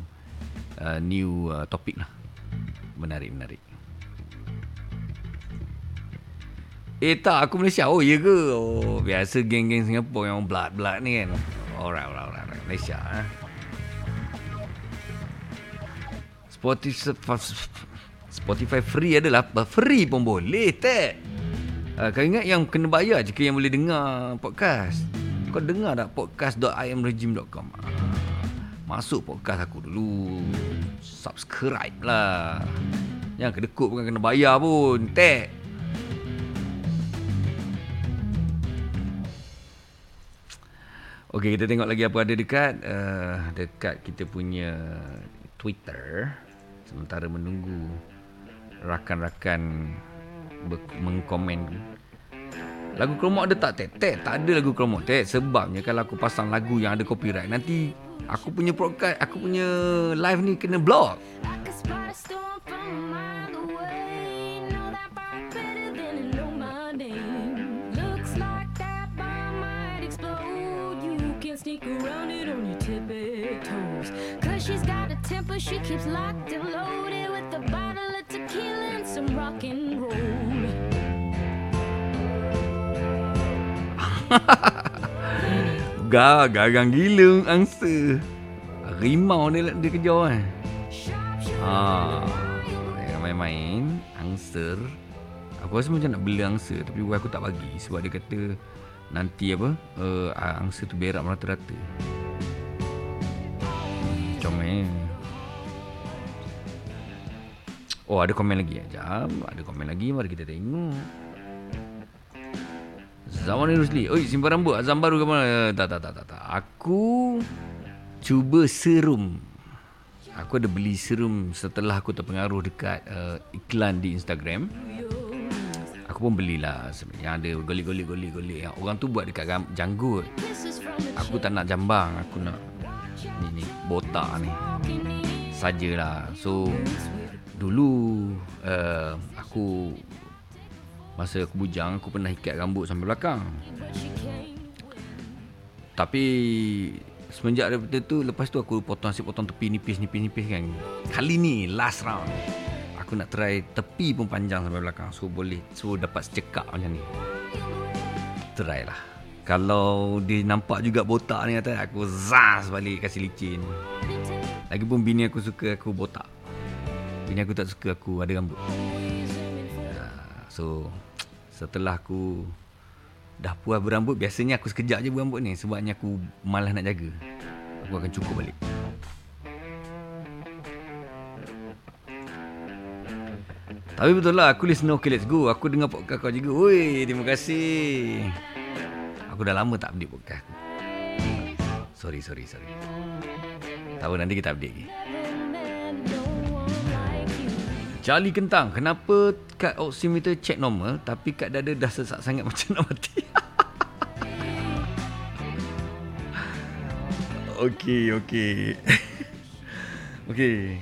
uh, New uh, topik lah Menarik, menarik. Eh tak, aku Malaysia. Oh, ya ke? Oh, biasa geng-geng Singapura yang blood-blood ni kan. Alright, alright, alright. alright. Malaysia. Eh? Spotify, Spotify free adalah free pun boleh, tak? Uh, kau ingat yang kena bayar je ke yang boleh dengar podcast? Kau dengar tak podcast.imregime.com? Masuk podcast aku dulu. Subscribe lah. Yang kedekut bukan kena bayar pun. Tek. Okey kita tengok lagi apa ada dekat. Uh, Dekat kita punya Twitter. Sementara menunggu Rakan-rakan Mengkomen. Lagu kromok ada tak Tek? Tek tak ada lagu kromok Tek. Sebabnya kalau aku pasang lagu yang ada copyright Nanti Aku punya podcast, aku punya live ni kena block. Temper, she keeps locked and loaded with a bottle of tequila and some rock and roll. Gah, garang gila angsa. Rimau dia dia kejar kan. Ha. Dia main-main angser. Aku rasa macam nak beli angsa tapi aku tak bagi sebab dia kata nanti apa uh, angsa tu berak merata-rata. Comel. Oh ada komen lagi Jam Ada komen lagi Mari kita tengok Zaman Rusli. Oi, simpan rambut. Azam baru ke mana? Tak, tak, tak, tak, tak. Aku cuba serum. Aku ada beli serum setelah aku terpengaruh dekat uh, iklan di Instagram. Aku pun belilah yang ada golik-golik-golik-golik. Yang orang tu buat dekat janggut. Aku tak nak jambang. Aku nak ni ni botak ni. Sajalah. So dulu uh, aku Masa aku bujang Aku pernah ikat rambut sampai belakang. Tapi Semenjak daripada tu Lepas tu aku potong Asyik potong tepi nipis-nipis-nipis kan. Kali ni Last round Aku nak try Tepi pun panjang sampai belakang. So boleh So dapat secekak macam ni. Try lah. Kalau dia nampak juga botak ni kata Aku zas balik Kasih licin. Lagipun bini aku suka Aku botak. Bini aku tak suka Aku ada rambut So setelah aku dah puas berambut biasanya aku sekejap je berambut ni sebabnya aku malas nak jaga. Aku akan cukup balik. Tapi betul lah aku listen okay let's go. Aku dengar podcast kau juga. Woi, terima kasih. Aku dah lama tak update podcast sorry sorry sorry. Tahu nanti kita update lagi Charlie Kentang, kenapa kad oximeter check normal tapi kad dada dah sesak sangat macam nak mati? okey, okey. okey.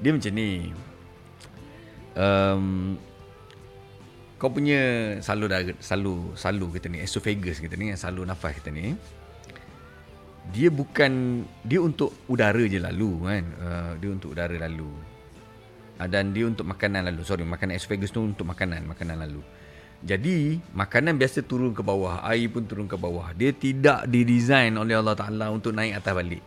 Dia macam ni. Um, kau punya salur darah, salur, salur kita ni, esophagus kita ni, salur nafas kita ni. Dia bukan, dia untuk udara je lalu kan. Uh, dia untuk udara lalu. Uh, dan dia untuk makanan lalu. Sorry, makanan esophagus tu untuk makanan, makanan lalu. Jadi, makanan biasa turun ke bawah, air pun turun ke bawah. Dia tidak didesain oleh Allah Taala untuk naik atas balik.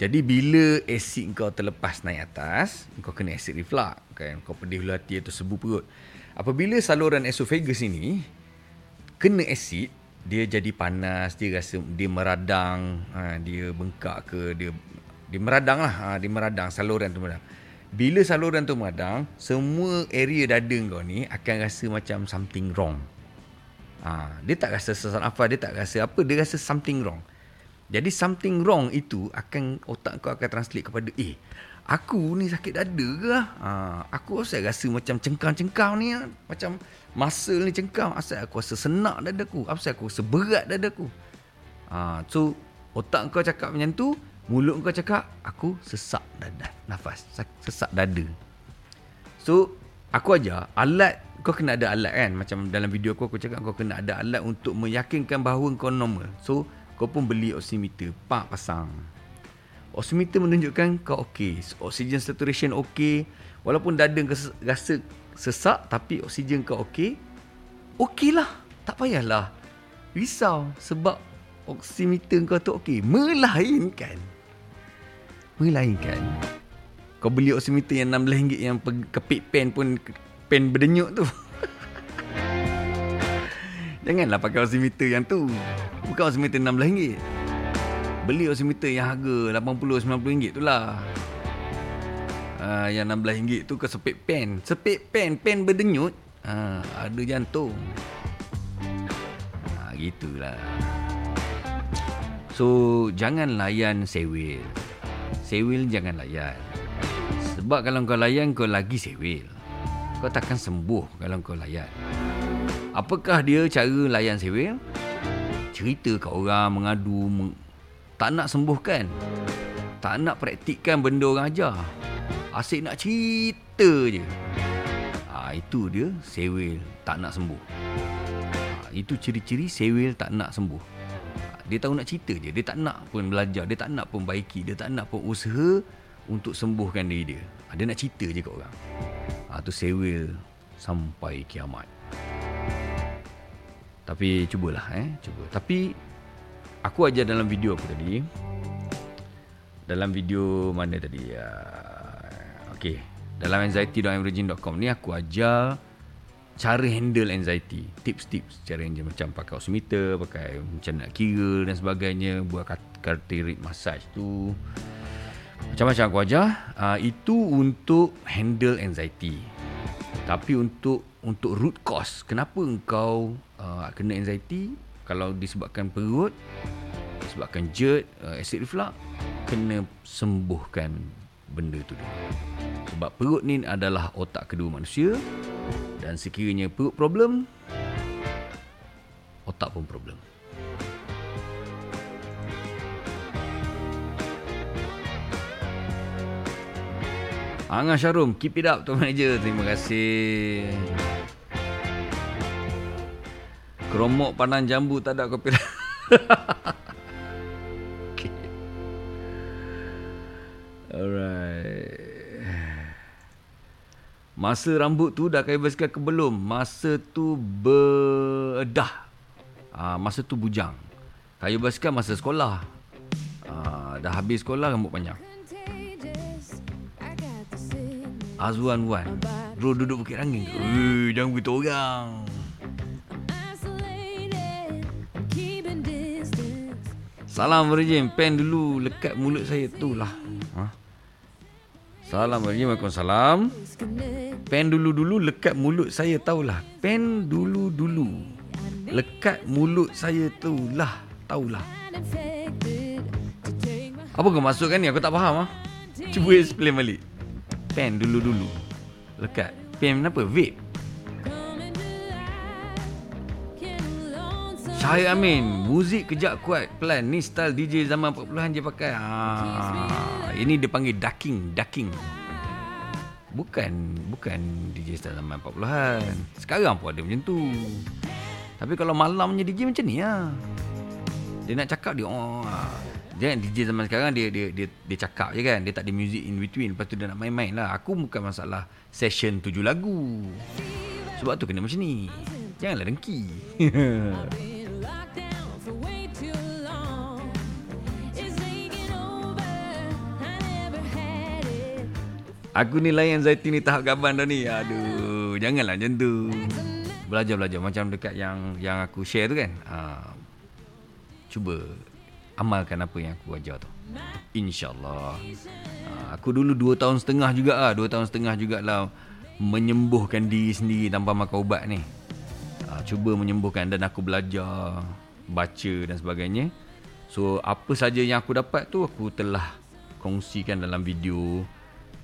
Jadi bila asid kau terlepas naik atas, kau kena asid reflux kan. Kau pedih hulu hati atau sebu perut. Apabila saluran esophagus ini kena asid, dia jadi panas, dia rasa dia meradang, ha, dia bengkak ke, dia dia meradang lah, ha, dia meradang saluran tu meradang. Bila saluran tu meradang, semua area dada kau ni akan rasa macam something wrong. Ha, dia tak rasa sesak apa, dia tak rasa apa, dia rasa something wrong. Jadi something wrong itu akan otak kau akan translate kepada eh aku ni sakit dada ke lah? Ha, aku rasa rasa macam cengkang-cengkang ni lah. macam muscle ni cengkang asal aku rasa senak dadaku asal aku rasa berat dadaku. Ha, so otak kau cakap macam tu mulut kau cakap aku sesak dada nafas sesak dada. So aku aja alat kau kena ada alat kan macam dalam video aku aku cakap kau kena ada alat untuk meyakinkan bahawa kau normal. So kau pun beli oximeter, pak pasang. Oximeter menunjukkan kau okey, oxygen saturation okey, walaupun dada kau rasa sesak tapi oksigen kau okey, okeylah, tak payahlah risau sebab oximeter kau tu okey. Melainkan melainkan kau beli oximeter yang RM16 yang kepit pen pun pen berdenyuk tu. Janganlah pakai oximeter yang tu. Bukan oximeter RM16. Beli oximeter yang harga RM80-90 tu lah. Uh, yang RM16 tu ke sepit pen. Sepit pen, pen berdenyut. Uh, ada jantung. Uh, gitulah. So, jangan layan sewil. Sewil jangan layan. Sebab kalau kau layan, kau lagi sewil. Kau takkan sembuh kalau kau layan. Apakah dia cara layan sewil? Cerita kat orang, mengadu, meng... tak nak sembuhkan. Tak nak praktikkan benda orang ajar. Asyik nak cerita je. Ha, itu dia sewil tak nak sembuh. Ha, itu ciri-ciri sewil tak nak sembuh. Dia tahu nak cerita je. Dia tak nak pun belajar. Dia tak nak pun baiki. Dia tak nak pun usaha untuk sembuhkan diri dia. Ha, dia nak cerita je kat orang. Ha, tu sewil sampai kiamat. Tapi cubalah eh, cuba. Tapi aku ajar dalam video aku tadi. Dalam video mana tadi? Uh, okay. Dalam anxiety.emerging.com ni aku ajar cara handle anxiety. Tips-tips cara handle macam pakai oximeter, pakai macam nak kira dan sebagainya, buat cardiac massage tu. Macam-macam aku ajar. Uh, itu untuk handle anxiety. Tapi untuk untuk root cause, kenapa engkau uh, kena anxiety kalau disebabkan perut disebabkan GERD uh, acid reflux kena sembuhkan benda tu dulu sebab perut ni adalah otak kedua manusia dan sekiranya perut problem otak pun problem Angah Syarum, keep it up Tuan Manager. Terima kasih. Keromok panang jambu tak ada kopi. okay. Alright. Masa rambut tu dah kayu basikal ke belum? Masa tu bedah. Ah, masa tu bujang. Kayu basikal masa sekolah. Ah, dah habis sekolah rambut panjang. Azwan Wan. Bro duduk Bukit Rangin? Eh, jangan begitu orang. Salam Virgin Pen dulu Lekat mulut saya tu lah ha? Salam Virgin Waalaikumsalam Pen dulu-dulu Lekat mulut saya tahulah Pen dulu-dulu Lekat mulut saya tu lah Tahulah Apa kau masukkan ni? Aku tak faham ha? Cuba explain balik. Pen dulu-dulu Lekat. Pen apa? Vape. Syahir Amin Muzik kejap kuat. Pelan Ni style DJ zaman 40-an je pakai. Ha, Ini dia panggil ducking Ducking Bukan Bukan DJ style zaman 40-an Sekarang pun ada macam tu Tapi kalau malamnya DJ macam ni lah Dia nak cakap dia oh. ah. Dia DJ zaman sekarang dia dia dia dia cakap je kan. Dia tak ada music in between. Lepas tu dia nak main-main lah. Aku bukan masalah session tujuh lagu. Sebab tu kena macam ni. Janganlah dengki. Aku ni layan Zaiti ni tahap gaban dah ni. Aduh, janganlah macam tu. Belajar-belajar macam dekat yang yang aku share tu kan. Ha, cuba amalkan apa yang aku ajar tu. InsyaAllah. Ha, aku dulu 2 tahun setengah juga lah. 2 tahun setengah jugalah menyembuhkan diri sendiri tanpa makan ubat ni. Ha, cuba menyembuhkan dan aku belajar, baca dan sebagainya. So apa saja yang aku dapat tu aku telah kongsikan dalam video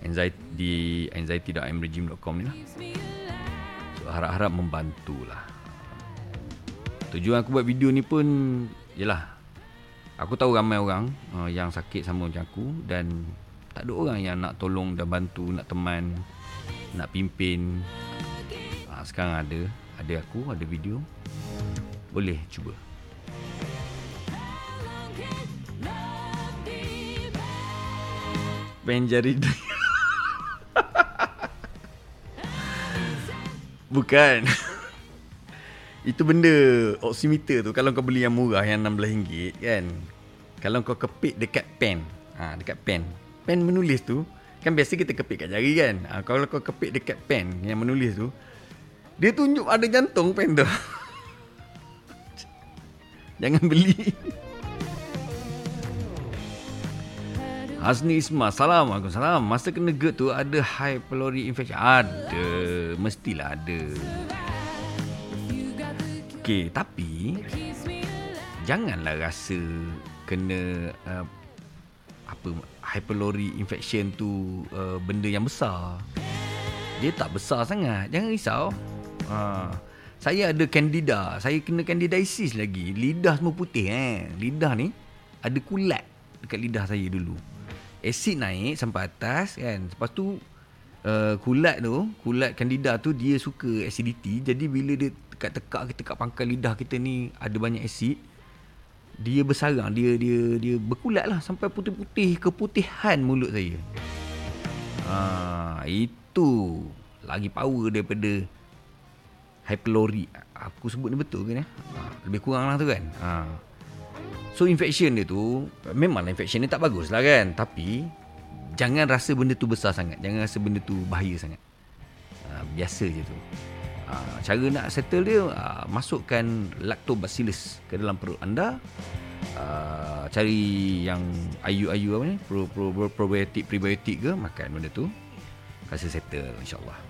anxiety di anxiety.mregime.com ni lah. So harap-harap membantulah. Tujuan aku buat video ni pun Yelah Aku tahu ramai orang uh, Yang sakit sama macam aku Dan Tak ada orang yang nak tolong dan bantu Nak teman Nak pimpin. Uh, Sekarang ada Ada aku Ada video. Boleh cuba. Pen Bukan. Itu benda oximeter tu Kalau kau beli yang murah Yang RM16 kan? Kalau kau kepit dekat pen. Ha, Dekat pen. Pen menulis tu Kan biasa kita kepit kat jari kan? Ha, Kalau kau kepit dekat pen Yang menulis tu Dia tunjuk ada jantung pen tu. Jangan beli Hasni Isma Assalamualaikum Salam Masa kena GERD tu Ada high pylori infection Ada Mestilah ada Okey, tapi janganlah rasa kena uh, apa high pylori infection tu uh, benda yang besar. Dia tak besar sangat. Jangan risau. Ha. Saya ada candida. Saya kena candidiasis lagi. Lidah semua putih eh. Lidah ni ada kulat dekat lidah saya dulu. Asid naik sampai atas kan. Lepas tu uh, kulat tu, kulat candida tu dia suka acidity. Jadi bila dia dekat tekak kita kat pangkal lidah kita ni ada banyak asid dia bersarang dia dia dia berkulat lah sampai putih-putih keputihan mulut saya ha, itu lagi power daripada pylori aku sebut ni betul ke ni ha, lebih kurang lah tu kan ha. So infection dia tu memanglah infection ni tak bagus lah kan? Tapi jangan rasa benda tu besar sangat. Jangan rasa benda tu bahaya sangat. Ha, biasa je tu. Uh, cara nak settle dia uh, masukkan lactobacillus ke dalam perut anda. Uh, cari yang ayu-ayu apa ni? Pro, pro, pro, probiotik prebiotik ke makan benda tu. Kasi settle insyaallah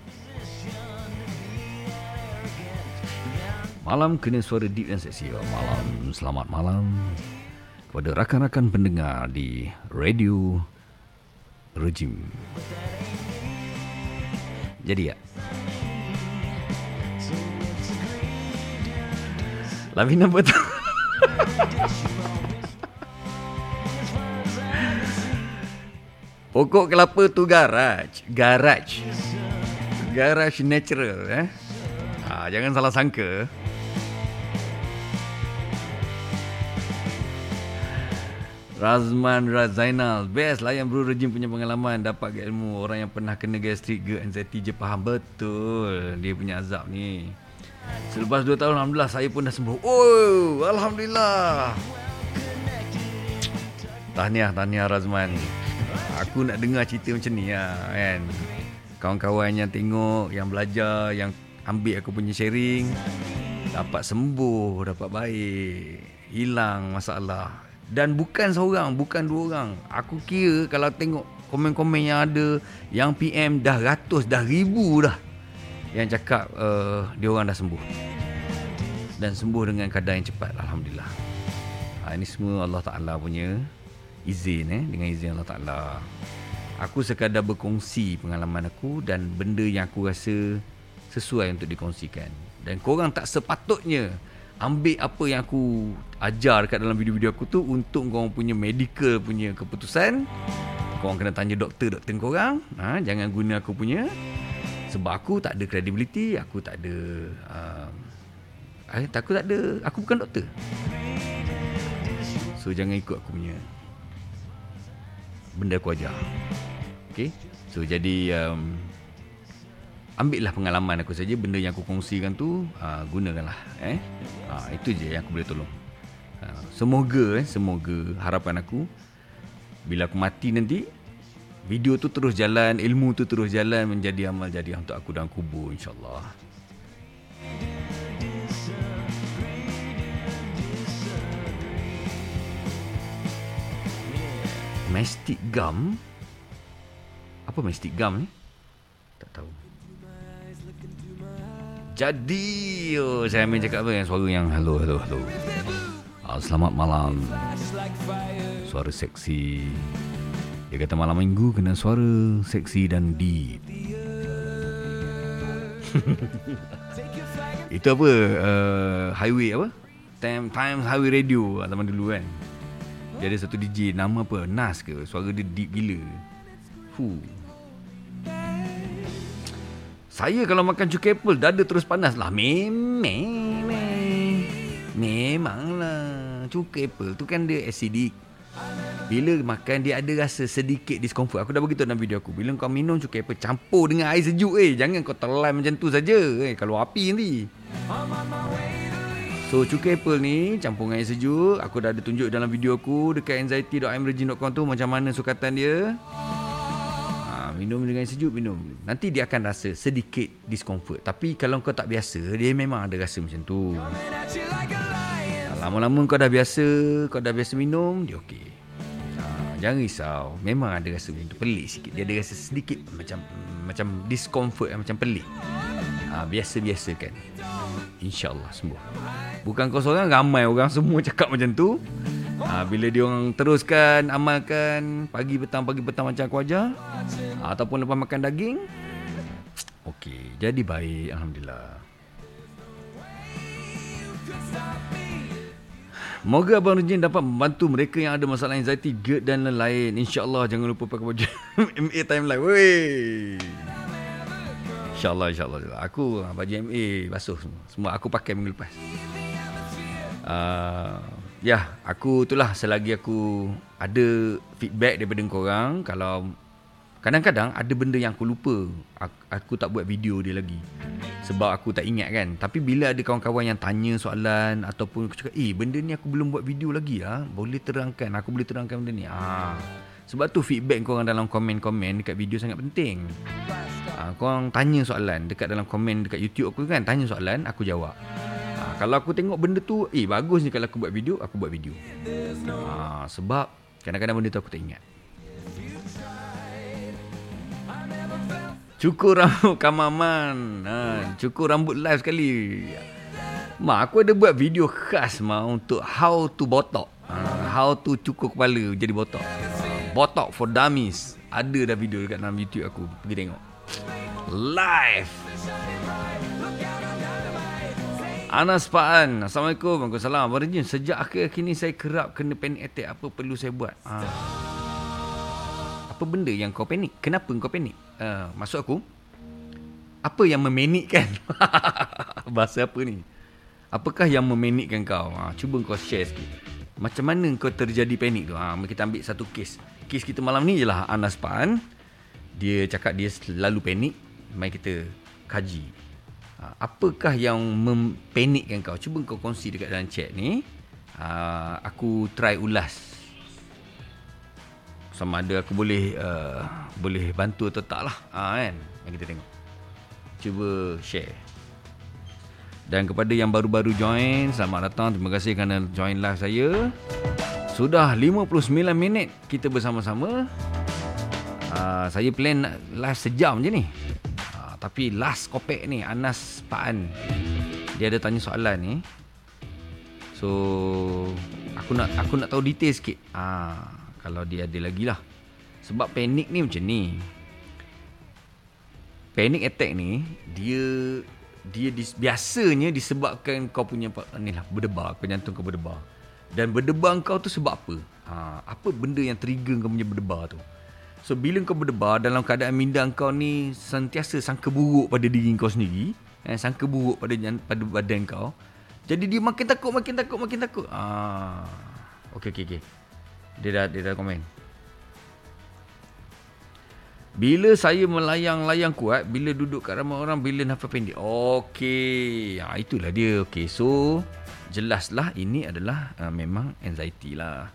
malam kena suara deep dan seksi malam selamat malam kepada rakan-rakan pendengar di radio rejim jadi ya Lavina betul. Pokok kelapa tu garaj, garaj. Garaj natural eh. Ha, jangan salah sangka. Razman Razainal Best lah yang bro rejim punya pengalaman Dapat ilmu. Orang yang pernah kena gastrik ke anxiety je faham. Betul. Dia punya azab ni. Selepas 2 tahun Alhamdulillah saya pun dah sembuh. Oh Alhamdulillah. Tahniah Tahniah Razman. Aku nak dengar cerita macam ni lah kan? Kawan-kawan yang tengok Yang belajar Yang ambil aku punya sharing Dapat sembuh Dapat baik. Hilang masalah Dan bukan seorang Bukan dua orang. Aku kira kalau tengok Komen-komen yang ada Yang PM dah ratus Dah ribu dah yang cakap uh, dia orang dah sembuh. Dan sembuh dengan keadaan yang cepat alhamdulillah. Ha, ini semua Allah Taala punya izin eh. Dengan izin Allah Taala. Aku sekadar berkongsi pengalaman aku dan benda yang aku rasa sesuai untuk dikongsikan. Dan korang tak sepatutnya ambil apa yang aku ajar kat dalam video-video aku tu untuk korang punya medical punya keputusan korang kena tanya doktor-doktor korang ha, jangan guna aku punya sebab aku tak ada credibility aku tak ada uh, aku tak ada aku bukan doktor So jangan ikut aku punya benda aku ajar. Okay? So jadi um, ambil lah pengalaman aku saja benda yang aku kongsikan tu uh, gunakanlah eh. Uh, itu je yang aku boleh tolong. Uh, semoga eh semoga harapan aku bila aku mati nanti video tu terus jalan ilmu tu terus jalan menjadi amal jadi untuk aku dalam kubur insyaallah. Mastic gum? Apa mastic gum ni? Jadi oh, Saya main cakap apa yang Suara yang Hello hello hello. Ah, Selamat malam. Suara seksi. Dia kata malam minggu Kena suara seksi dan deep. Itu apa? Uh, Highway apa? Time, Times Highway Radio ah, Zaman dulu kan. Dia ada satu DJ Nama apa? Nas ke? Suara dia deep gila. Fuh saya kalau makan cuka apple dada terus panas lah. Memang. Memanglah. Cuka apple tu kan dia acidic. Bila makan dia ada rasa sedikit discomfort. Aku dah beritahu dalam video aku. Bila kau minum cuka apple campur dengan air sejuk eh. Jangan kau telan macam tu saja. Eh, kalau api nanti. So cuka apple ni campur dengan air sejuk. Aku dah ada tunjuk dalam video aku dekat anxiety.imregine.com tu macam mana sukatan dia. Minum dengan sejuk minum. Nanti dia akan rasa sedikit discomfort. Tapi kalau kau tak biasa, dia memang ada rasa macam tu. Lama-lama kau dah biasa, kau dah biasa minum, dia okey. Ha, jangan risau, memang ada rasa macam tu pelik sikit. Dia ada rasa sedikit macam macam discomfort macam pelik. Ha, biasa-biasa kan. InsyaAllah sembuh. Bukan kau seorang, ramai orang semua cakap macam tu. Ha, bila dia orang teruskan amalkan pagi petang pagi petang macam aku ajar ha, ataupun lepas makan daging okey jadi baik alhamdulillah Moga Abang Rujin dapat membantu mereka yang ada masalah anxiety, GERD dan lain-lain. InsyaAllah jangan lupa pakai baju MA timeline. Wey. InsyaAllah, insyaAllah. Aku ah, baju MA basuh semua. Semua aku pakai minggu lepas. Uh, ya, aku itulah selagi aku ada feedback daripada korang. Kalau kadang-kadang ada benda yang aku lupa. Aku, aku tak buat video dia lagi. Sebab aku tak ingat kan. Tapi bila ada kawan-kawan yang tanya soalan ataupun aku cakap, eh benda ni aku belum buat video lagi ah. Boleh terangkan. Aku boleh terangkan benda ni. Ah. Sebab tu feedback korang dalam komen-komen dekat video sangat penting. Ah, korang tanya soalan dekat dalam komen dekat YouTube aku kan. Tanya soalan, aku jawab. Kalau aku tengok benda tu, eh bagus ni kalau aku buat video, aku buat video. Ah, sebab kadang-kadang benda tu aku tak ingat. Cukur rambut Kamaman ha, Cukur rambut live sekali. Mak aku ada buat video khas mak Untuk how to botok. Ha, How to cukur kepala jadi botok. Ha, Botok for dummies. Ada dah video dekat dalam YouTube aku. Pergi tengok. Live Anas Paan Assalamualaikum Waalaikumsalam. Abang Rejin Sejak akhir-akhir ni Saya kerap kena panic attack. Apa perlu saya buat? Ha. Apa benda yang kau panik Kenapa kau panik uh, Maksud aku Apa yang memanikkan Bahasa apa ni? Apakah yang memanikkan kau? Ha, Cuba kau share sikit. Macam mana kau terjadi panik tu? Ha, Kita ambil satu kes. Kes kita malam ni ialah Anas Paan. Dia cakap dia selalu panik Mari kita kaji. ha, Apakah yang mempanikkan kau? Cuba kau kongsi dekat dalam chat ni. Ha, Aku try ulas. Sama ada aku boleh uh, boleh bantu atau tak lah. Ha, kan? Mari kita tengok. Cuba share. Dan kepada yang baru-baru join selamat datang. Terima kasih kerana join live saya. Sudah 59 minit kita bersama-sama. Uh, saya plan live sejam je ni. uh, tapi last kopek ni Anas Paan. Dia ada tanya soalan ni. So aku nak aku nak tahu detail sikit. Ah kalau dia ada lagi lah. Sebab panik ni macam ni. Panic attack ni dia dia dis, biasanya disebabkan kau punya ni lah berdebar. Kau jantung kau berdebar. Dan berdebar kau tu sebab apa? Ha, apa benda yang trigger kau punya berdebar tu so bila kau berdebar dalam keadaan minda kau ni sentiasa sangka buruk pada diri kau sendiri eh, sangka buruk pada pada badan kau jadi dia makin takut makin takut makin takut ah Okey, okey, okey. Dia dah, dia dah komen. Bila saya melayang-layang kuat, bila duduk kat ramai orang, bila nafas pendek. Okey. Ha, itulah dia. Okey, so jelaslah ini adalah uh, memang anxiety lah.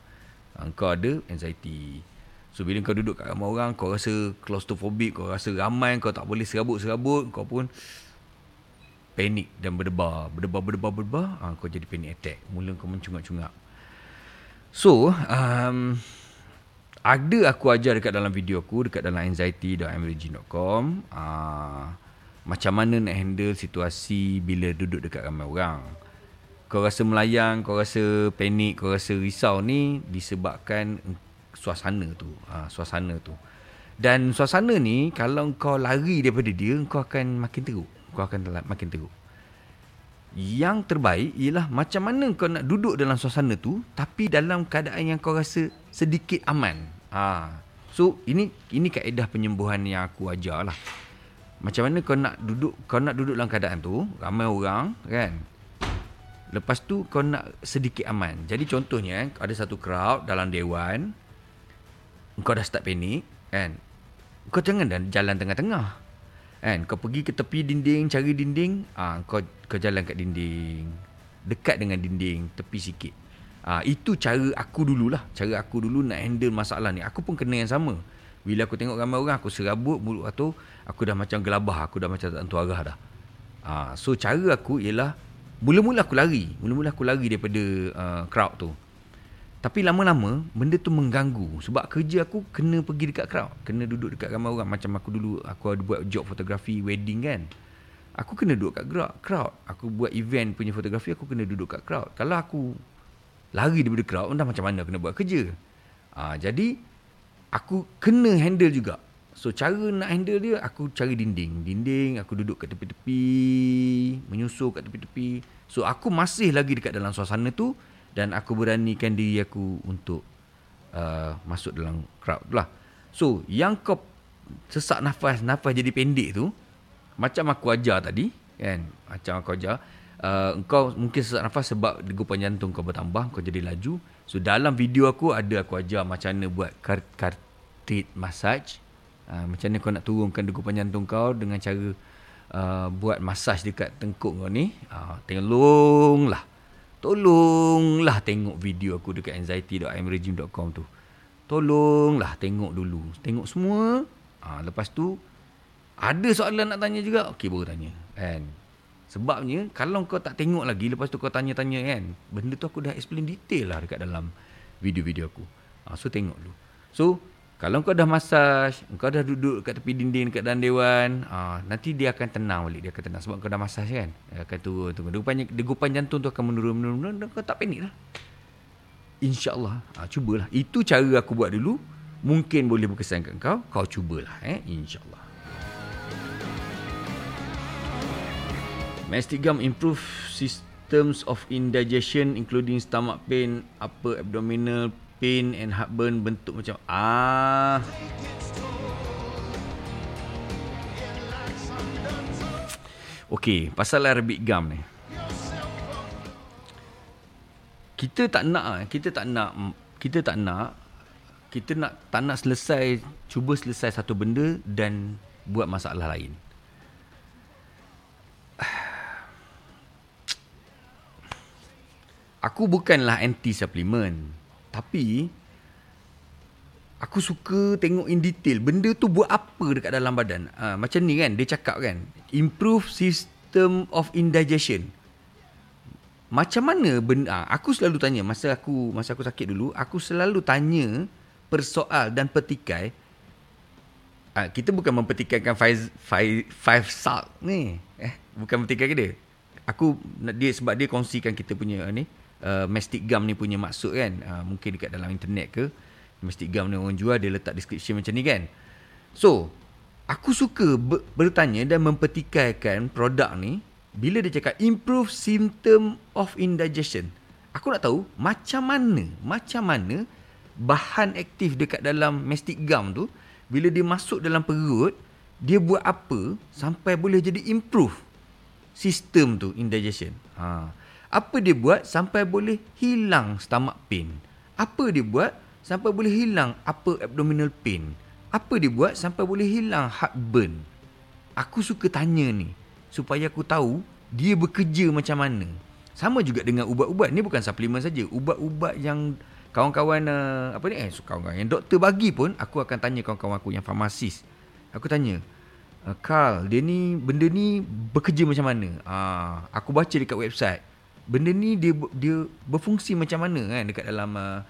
Uh, kau ada anxiety. So bila kau duduk kat ramai orang, kau rasa claustrophobic, kau rasa ramai, kau tak boleh serabut-serabut, kau pun panik dan berdebar. Berdebar, berdebar, berdebar, ha, kau jadi panic attack. Mula kau mencungak-cungak. So, um, ada aku ajar dekat dalam video aku dekat dalam anxiety.amrigin.com uh, macam mana nak handle situasi bila duduk dekat ramai orang. Kau rasa melayang, kau rasa panik, kau rasa risau ni disebabkan suasana tu, uh, suasana tu. Dan suasana ni kalau kau lari daripada dia, kau akan makin teruk. Kau akan makin teruk. Yang terbaik ialah macam mana kau nak duduk dalam suasana tu tapi dalam keadaan yang kau rasa sedikit aman. Ha. So ini ini kaedah penyembuhan yang aku ajar lah. Macam mana kau nak duduk kau nak duduk dalam keadaan tu ramai orang kan. Lepas tu kau nak sedikit aman. Jadi contohnya ada satu crowd dalam dewan kau dah start panik kan. Kau jangan dan jalan tengah-tengah. Kan? Kau pergi ke tepi dinding cari dinding. Ah kau kau jalan kat dinding. Dekat dengan dinding tepi sikit. Ah itu cara aku dululah. Cara aku dulu nak handle masalah ni. Aku pun kena yang sama. Bila aku tengok ramai orang aku serabut mulut tu aku dah macam gelabah. Aku dah macam tak tentu arah dah. Ah so cara aku ialah mula-mula aku lari. Mula-mula aku lari daripada uh, crowd tu tapi lama-lama benda tu mengganggu sebab kerja aku kena pergi dekat crowd, kena duduk dekat ramai orang macam aku dulu aku ada buat job fotografi wedding kan. Aku kena duduk kat crowd. Aku buat event punya fotografi aku kena duduk kat crowd. Kalau aku lari daripada crowd dah macam mana kena buat kerja. Ha, jadi aku kena handle juga. So cara nak handle dia aku cari dinding. Dinding aku duduk kat tepi-tepi, menyusul kat tepi-tepi. So aku masih lagi dekat dalam suasana tu dan aku beranikan diri aku untuk uh, masuk dalam crowd lah. So, yang kau sesak nafas, nafas jadi pendek tu, macam aku ajar tadi, kan? Macam aku ajar, uh, kau mungkin sesak nafas sebab degupan jantung kau bertambah, kau jadi laju. So, dalam video aku ada aku ajar macam mana buat cartridge massage. Uh, macam mana kau nak turunkan degupan jantung kau dengan cara uh, buat massage dekat tengkuk kau ni. Uh, tolonglah Tolonglah tengok video aku dekat anxiety.imregime.com tu. Tolonglah tengok dulu. Tengok semua. Ha, lepas tu, ada soalan nak tanya juga. Okey, baru tanya. Kan? Sebabnya, kalau kau tak tengok lagi, lepas tu kau tanya-tanya kan. Benda tu aku dah explain detail lah dekat dalam video-video aku. Ha, so, tengok dulu. So, kalau kau dah massage, kau dah duduk kat tepi dinding dekat dalam dewan, ah, nanti dia akan tenang balik. Dia akan tenang sebab kau dah massage kan. Dia akan turun. turun. Degupan, degupan jantung tu akan menurun, menurun, menurun. Kau tak panik lah. InsyaAllah. Ah, cubalah. Itu cara aku buat dulu. Mungkin boleh berkesan kat kau. Kau cubalah. Eh? InsyaAllah. Mastic gum improve systems of indigestion including stomach pain, upper abdominal pain and heartburn bentuk macam ah Okey, pasal Arabic gum ni. Kita tak nak, kita tak nak, kita tak nak, kita nak tak nak selesai, cuba selesai satu benda dan buat masalah lain. Aku bukanlah anti supplement. Tapi aku suka tengok in detail benda tu buat apa dekat dalam badan. Ha, macam ni kan dia cakap kan improve system of indigestion. Macam mana benda ha, aku selalu tanya masa aku masa aku sakit dulu aku selalu tanya persoal dan petikai ha, kita bukan mempetikaikan five, five, five salt ni eh bukan mempetikaikan dia aku dia sebab dia kongsikan kita punya ni uh, mastic gum ni punya maksud kan uh, mungkin dekat dalam internet ke mastic gum ni orang jual dia letak description macam ni kan. So aku suka ber- bertanya dan mempertikaikan produk ni bila dia cakap improve symptom of indigestion. Aku nak tahu macam mana macam mana bahan aktif dekat dalam mastic gum tu bila dia masuk dalam perut dia buat apa sampai boleh jadi improve sistem tu indigestion. Ha apa dia buat sampai boleh hilang stomach pain? Apa dia buat sampai boleh hilang upper abdominal pain? Apa dia buat sampai boleh hilang heartburn? Aku suka tanya ni supaya aku tahu dia bekerja macam mana. Sama juga dengan ubat-ubat. Ni bukan suplemen saja. Ubat-ubat yang kawan-kawan uh, apa ni eh kawan-kawan yang doktor bagi pun aku akan tanya kawan-kawan aku yang farmasis. Aku tanya, uh, Carl, dia ni benda ni bekerja macam mana? Ah, aku baca dekat website. Benda ni dia dia berfungsi macam mana kan dekat dalam uh,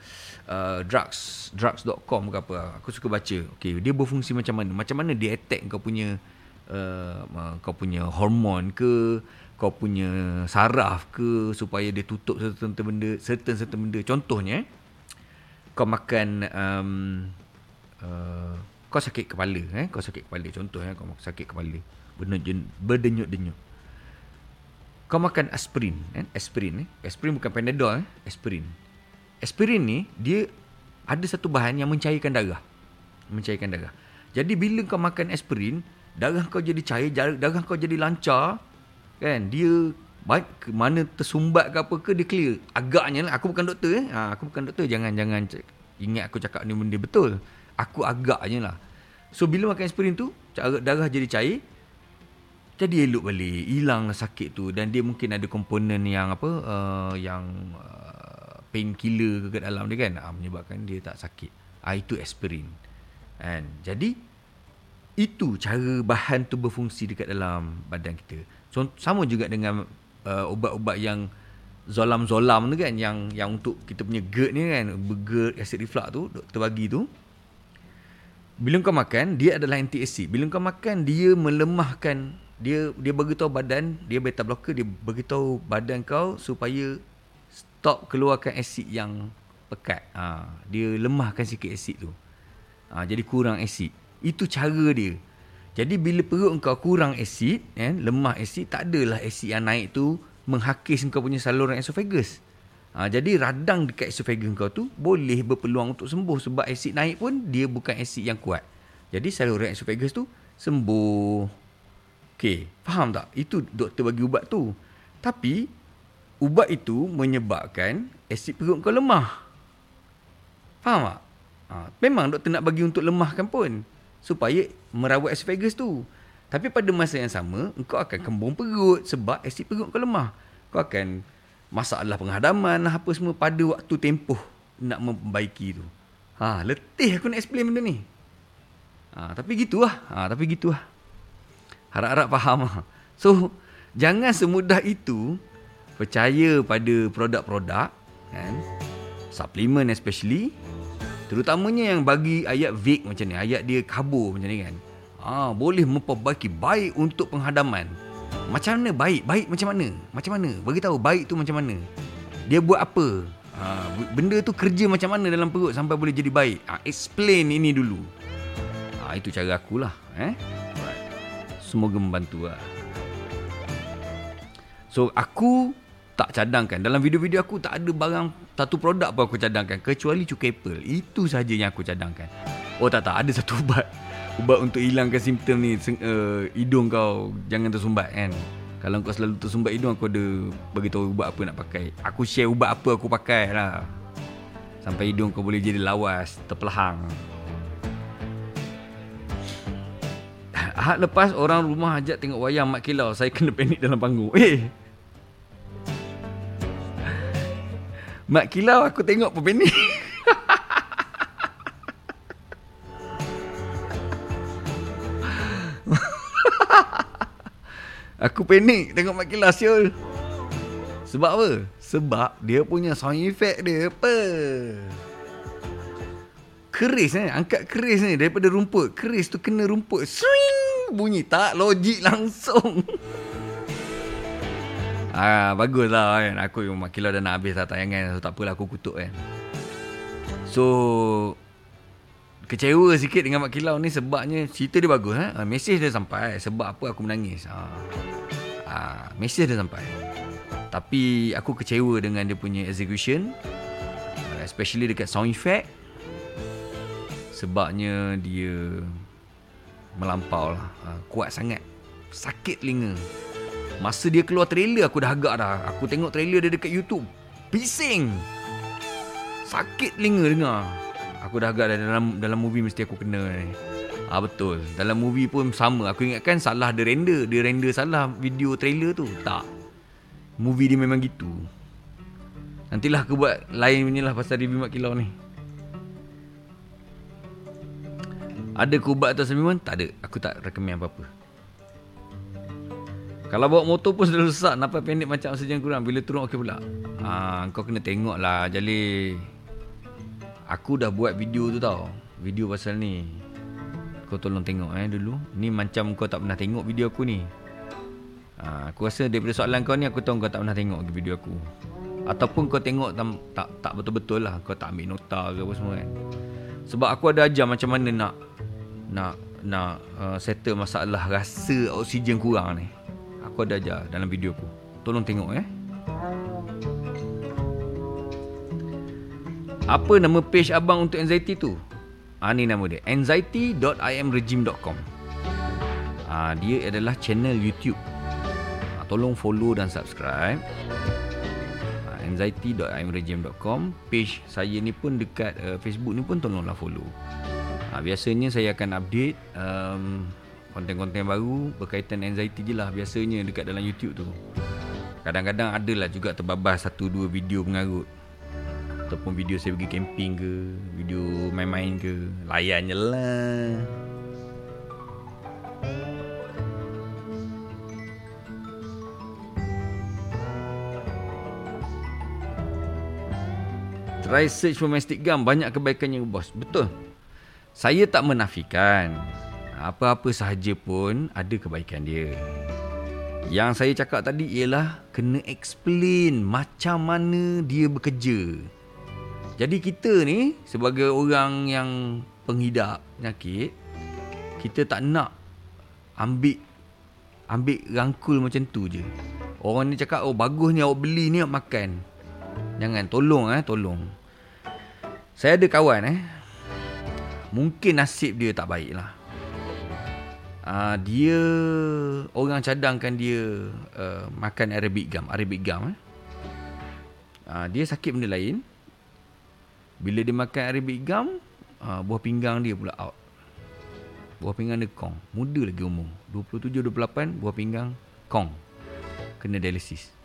uh, drugs drugs.com ke apa. Aku suka baca. Okey, dia berfungsi macam mana? Macam mana dia attack kau punya uh, uh, kau punya hormon ke kau punya saraf ke supaya dia tutup certain benda certain certain benda contohnya kau makan um, uh, kau sakit kepala eh kau sakit kepala contoh eh kau sakit kepala berdenyut berdenyut-denyut kau makan aspirin eh? Aspirin eh? Aspirin bukan panadol eh? Aspirin. Aspirin ni dia ada satu bahan yang mencairkan darah. Mencairkan darah. Jadi bila kau makan aspirin darah kau jadi cair darah kau jadi lancar kan? Dia baik ke mana tersumbat ke apa ke dia clear. Agaknya lah aku bukan doktor eh? Ha, aku bukan doktor. Jangan jangan ingat aku cakap ni benda betul. Aku agaknya lah. So bila makan aspirin tu darah jadi cair jadi elok balik hilang sakit tu dan dia mungkin ada komponen yang apa uh, yang uh, painkiller ke kat dalam dia kan uh, menyebabkan dia tak sakit uh, itu aspirin kan jadi itu cara bahan tu berfungsi dekat dalam badan kita. So, sama juga dengan uh, ubat-ubat yang zolam-zolam tu kan yang yang untuk kita punya GERD ni kan, GERD acid reflux tu doktor bagi tu. Bila kau makan, dia adalah anti acid. Bila kau makan, dia melemahkan dia dia beritahu badan, dia beta blocker, dia beritahu badan kau supaya stop keluarkan asid yang pekat. Ha, dia lemahkan sikit asid tu. Ha, jadi kurang asid. Itu cara dia. Jadi bila perut kau kurang asid, kan, lemah asid, tak adalah asid yang naik tu menghakis kau punya saluran esophagus. Ha, jadi radang dekat esophagus kau tu boleh berpeluang untuk sembuh sebab asid naik pun dia bukan asid yang kuat. Jadi saluran esophagus tu sembuh. Okey, faham tak? Itu doktor bagi ubat tu. Tapi ubat itu menyebabkan asid perut kau lemah. Faham tak? Ha, memang doktor nak bagi untuk lemahkan pun supaya merawat esophagus tu. Tapi pada masa yang sama, engkau akan kembung perut sebab asid perut kau lemah. Kau akan masalah penghadaman lah apa semua pada waktu tempoh nak memperbaiki tu. Ha, letih aku nak explain benda ni. Ha, tapi gitulah. Ha, tapi gitulah. Harap-harap faham lah. So, jangan semudah itu percaya pada produk-produk kan. Suplemen especially Terutamanya yang bagi ayat vague macam ni, ayat dia kabur macam ni kan. Ah, boleh memperbaiki baik untuk penghadaman. Macam mana baik? Baik macam mana? Macam mana? Bagi tahu baik tu macam mana? Dia buat apa? Ah, benda tu kerja macam mana dalam perut sampai boleh jadi baik? Ah, explain ini dulu. Ah, itu cara aku lah. Eh? Semoga membantu lah. So, aku tak cadangkan. Dalam video-video aku tak ada barang satu produk pun aku cadangkan kecuali cukai pearl. Itu saja yang aku cadangkan. Oh tak tak ada satu ubat. Ubat untuk hilangkan simptom ni uh, hidung kau jangan tersumbat kan. Kalau kau selalu tersumbat hidung aku ada bagi tahu ubat apa nak pakai. Aku share ubat apa aku pakai lah. Sampai hidung kau boleh jadi lawas, terpelahang. Ahad lepas orang rumah ajak tengok wayang Mak Kilau Saya kena panik dalam panggung Eh Mak Kilau aku tengok pun panik Aku panik tengok Mak Kilau siul Sebab apa? Sebab dia punya sound effect dia apa? Keris ni, angkat keris ni daripada rumput. Keris tu kena rumput. Swing! Bunyi tak logik langsung. ah, bagus lah kan. Aku yang makilah dah nak habis dah tayangan. So, tak apalah aku kutuk kan. So, kecewa sikit dengan Mak Kilau ni sebabnya cerita dia bagus. Eh? Ah, mesej dia sampai. Sebab apa aku menangis. Ah, ah, mesej dia sampai. Tapi aku kecewa dengan dia punya execution. Especially dekat sound effect. Sebabnya dia melampau lah. Ha, kuat sangat. Sakit telinga. Masa dia keluar trailer aku dah agak dah. Aku tengok trailer dia dekat YouTube. Bising. Sakit telinga dengar. Aku dah agak dah dalam dalam movie mesti aku kena ni. Ah betul. Dalam movie pun sama. Aku ingatkan salah dia render. Dia render salah video trailer tu. Tak. Movie dia memang gitu. Nantilah aku buat lain punya lah pasal review Mak Kilau ni. Ada kubat atau semiman? Tak ada. Aku tak recommend apa-apa. Kalau bawa motor pun sudah rusak. Nampak pendek macam oksigen kurang. Bila turun okey pula. Ha, kau kena tengok lah Jali. Aku dah buat video tu tau. Video pasal ni. Kau tolong tengok eh dulu. Ni macam kau tak pernah tengok video aku ni. Ha, aku rasa daripada soalan kau ni aku tahu kau tak pernah tengok video aku. Ataupun kau tengok tam, tak tak betul-betul lah. Kau tak ambil nota ke apa semua kan. Sebab aku ada ajar macam mana nak nak nak uh, settle masalah rasa oksigen kurang ni. Aku ada ajar dalam video aku. Tolong tengok eh. Apa nama page abang untuk anxiety tu? Ah ni nama dia. anxiety.imregime.com. Ah dia adalah channel YouTube. Ah, tolong follow dan subscribe. Ah, anxiety.imregime.com. Page saya ni pun dekat uh, Facebook ni pun tolonglah follow. Ah, biasanya saya akan update um, konten-konten baru berkaitan anxiety je lah biasanya dekat dalam YouTube tu. Kadang-kadang adalah juga terbabas satu dua video pengarut ataupun video saya pergi camping ke, video main-main ke, layan je lah. Try search for mastic gum Banyak kebaikannya bos Betul Saya tak menafikan. Apa-apa sahaja pun Ada kebaikan dia. Yang saya cakap tadi ialah Kena explain Macam mana dia bekerja. Jadi kita ni Sebagai orang yang Penghidap penyakit Kita tak nak Ambil Ambil rangkul macam tu je. Orang ni cakap Oh bagus ni awak beli ni awak makan. Jangan tolong eh tolong. Saya ada kawan eh. Mungkin nasib dia tak baik lah. Uh, dia orang cadangkan dia uh, makan Arabic gum, Arabic gum eh. Uh, dia sakit benda lain. Bila dia makan Arabic gum, uh, buah pinggang dia pula out. Buah pinggang dia kong. Muda lagi umur. 27 28 buah pinggang kong. Kena dialisis.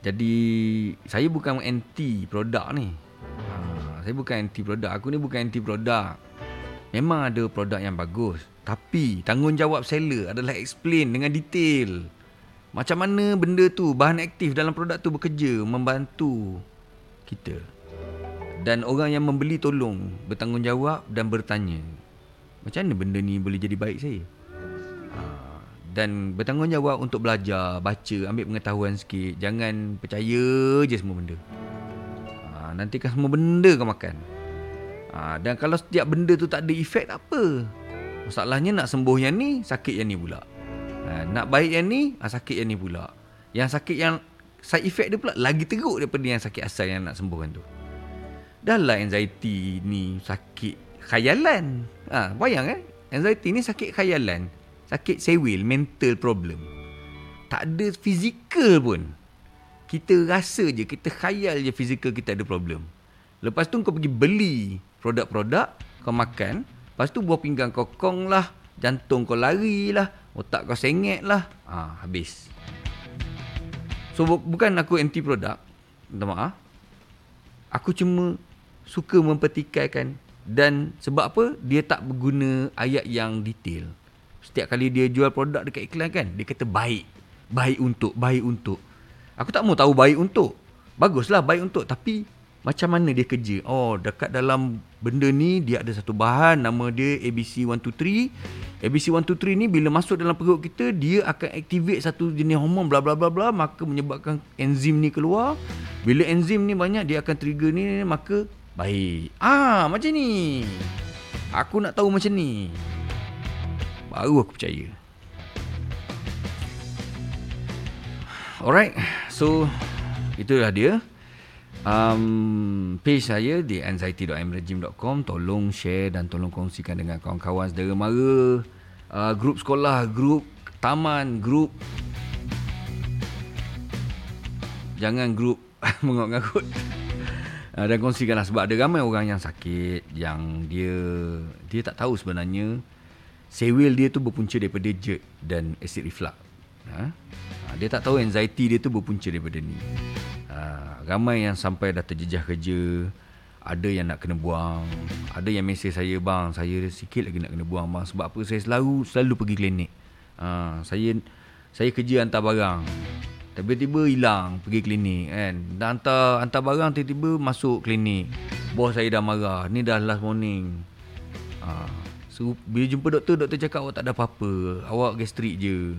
Jadi saya bukan anti produk ni. Ha, saya bukan anti produk. Aku ni bukan anti produk. Memang ada produk yang bagus. Tapi tanggungjawab seller adalah explain dengan detail. Macam mana benda tu, bahan aktif dalam produk tu bekerja, membantu kita. Dan orang yang membeli tolong bertanggungjawab dan bertanya. Macam mana benda ni boleh jadi baik saya? Dan bertanggungjawab untuk belajar, baca, ambil pengetahuan sikit. Jangan percaya je semua benda. Ha, nanti kan semua benda kau makan. Ha, dan kalau setiap benda tu tak ada efek tak apa. Masalahnya nak sembuh yang ni, sakit yang ni pula. Ha, nak baik yang ni, ha, sakit yang ni pula. Yang sakit yang side effect dia pula lagi teruk daripada yang sakit asal yang nak sembuhkan tu. Dah lah anxiety ni sakit khayalan. Ha, bayang eh. Anxiety ni sakit khayalan sakit sewil, mental problem. Tak ada fizikal pun. Kita rasa je, kita khayal je fizikal kita ada problem. Lepas tu kau pergi beli produk-produk, kau makan. Lepas tu buah pinggang kau kong lah, jantung kau lari lah, otak kau sengit lah. Ha, habis. So bu- bukan aku anti produk. Minta maaf. Aku cuma suka mempertikaikan dan sebab apa dia tak berguna ayat yang detail. Setiap kali dia jual produk dekat iklan kan, dia kata baik. Baik untuk, baik untuk. Aku tak mau tahu baik untuk. Baguslah baik untuk. Tapi macam mana dia kerja? Oh, dekat dalam benda ni dia ada satu bahan nama dia ABC123. ABC123 ni bila masuk dalam perut kita, dia akan activate satu jenis hormon bla bla bla bla maka menyebabkan enzim ni keluar. Bila enzim ni banyak dia akan trigger ni maka baik. Ah, macam ni. Aku nak tahu macam ni. Baru aku percaya. Alright, so itulah dia. Um, page saya di anxiety.mregime.com Tolong share dan tolong kongsikan dengan kawan-kawan saudara mara uh, Grup sekolah, grup taman, grup Jangan grup mengarut-ngarut. Uh, dan kongsikanlah sebab ada ramai orang yang sakit yang dia dia tak tahu sebenarnya sewil dia tu berpunca daripada GERD dan acid reflux. Ha? Uh, dia tak tahu anxiety dia tu berpunca daripada ni. Uh, ramai yang sampai dah terjejah kerja, ada yang nak kena buang, ada yang mesej saya bang, saya sikit lagi nak kena buang bang sebab apa saya selalu selalu pergi klinik. Uh, saya saya kerja hantar barang. Tiba-tiba hilang pergi klinik kan. Dah hantar hantar barang tiba-tiba masuk klinik. Bos saya dah marah. Ni dah last morning. Ha. So, bila jumpa doktor, doktor cakap awak tak ada apa-apa. Awak gastrik je.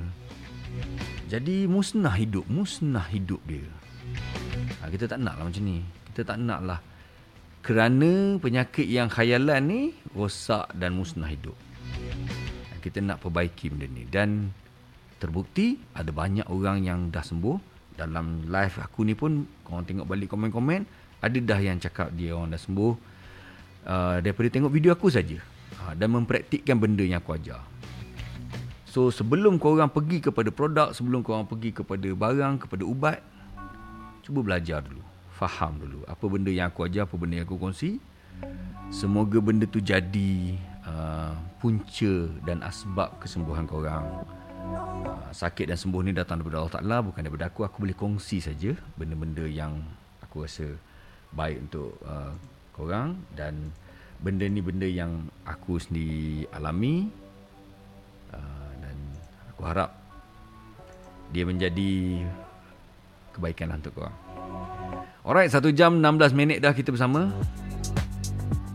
Jadi musnah hidup. Musnah hidup dia. Ha, kita tak nak lah macam ni. Kita tak nak lah. Kerana penyakit yang khayalan ni rosak dan musnah hidup. Kita nak perbaiki benda ni. Dan terbukti ada banyak orang yang dah sembuh dalam live aku ni pun korang tengok balik komen-komen ada dah yang cakap dia orang dah sembuh uh, daripada tengok video aku saja uh, dan mempraktikkan benda yang aku ajar. So sebelum korang pergi kepada produk sebelum korang pergi kepada barang kepada ubat cuba belajar dulu. Faham dulu apa benda yang aku ajar apa benda yang aku kongsi. Semoga benda tu jadi uh, punca dan asbab kesembuhan korang. Ah, sakit dan sembuh ni datang daripada Allah Ta'ala bukan daripada aku. Aku boleh kongsi saja benda-benda yang aku rasa baik untuk uh, korang dan benda ni benda yang aku sendiri alami uh, dan aku harap dia menjadi kebaikan lah untuk korang. Alright, 1 jam 16 minit dah kita bersama.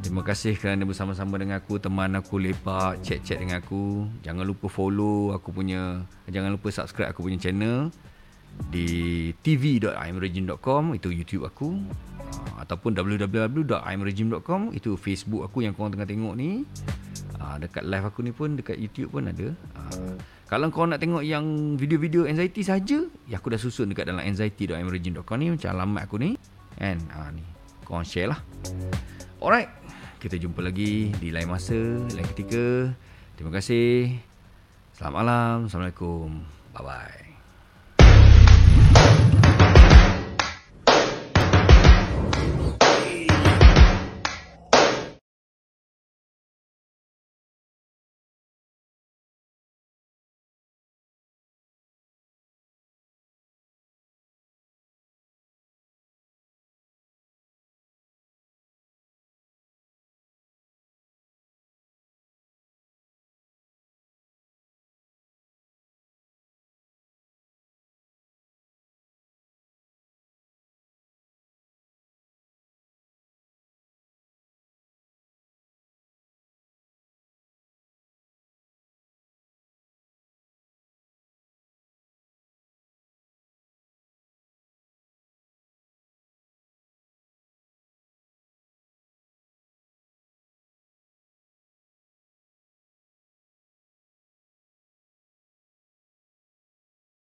Terima kasih kerana bersama-sama dengan aku Teman aku lepak Chat-chat dengan aku. Jangan lupa follow aku punya Jangan lupa subscribe aku punya channel Di tv.imregime.com Itu YouTube aku uh, Ataupun www.imregime.com Itu Facebook aku yang korang tengah tengok ni uh, Dekat live aku ni pun Dekat YouTube pun ada uh, Kalau korang nak tengok yang Video-video anxiety saja, Ya aku dah susun dekat dalam anxiety.imregime.com ni Macam alamat aku ni Kan uh, ni Korang share lah Alright kita jumpa lagi di lain masa, lain ketika. Terima kasih. Selamat malam. Assalamualaikum. Bye-bye.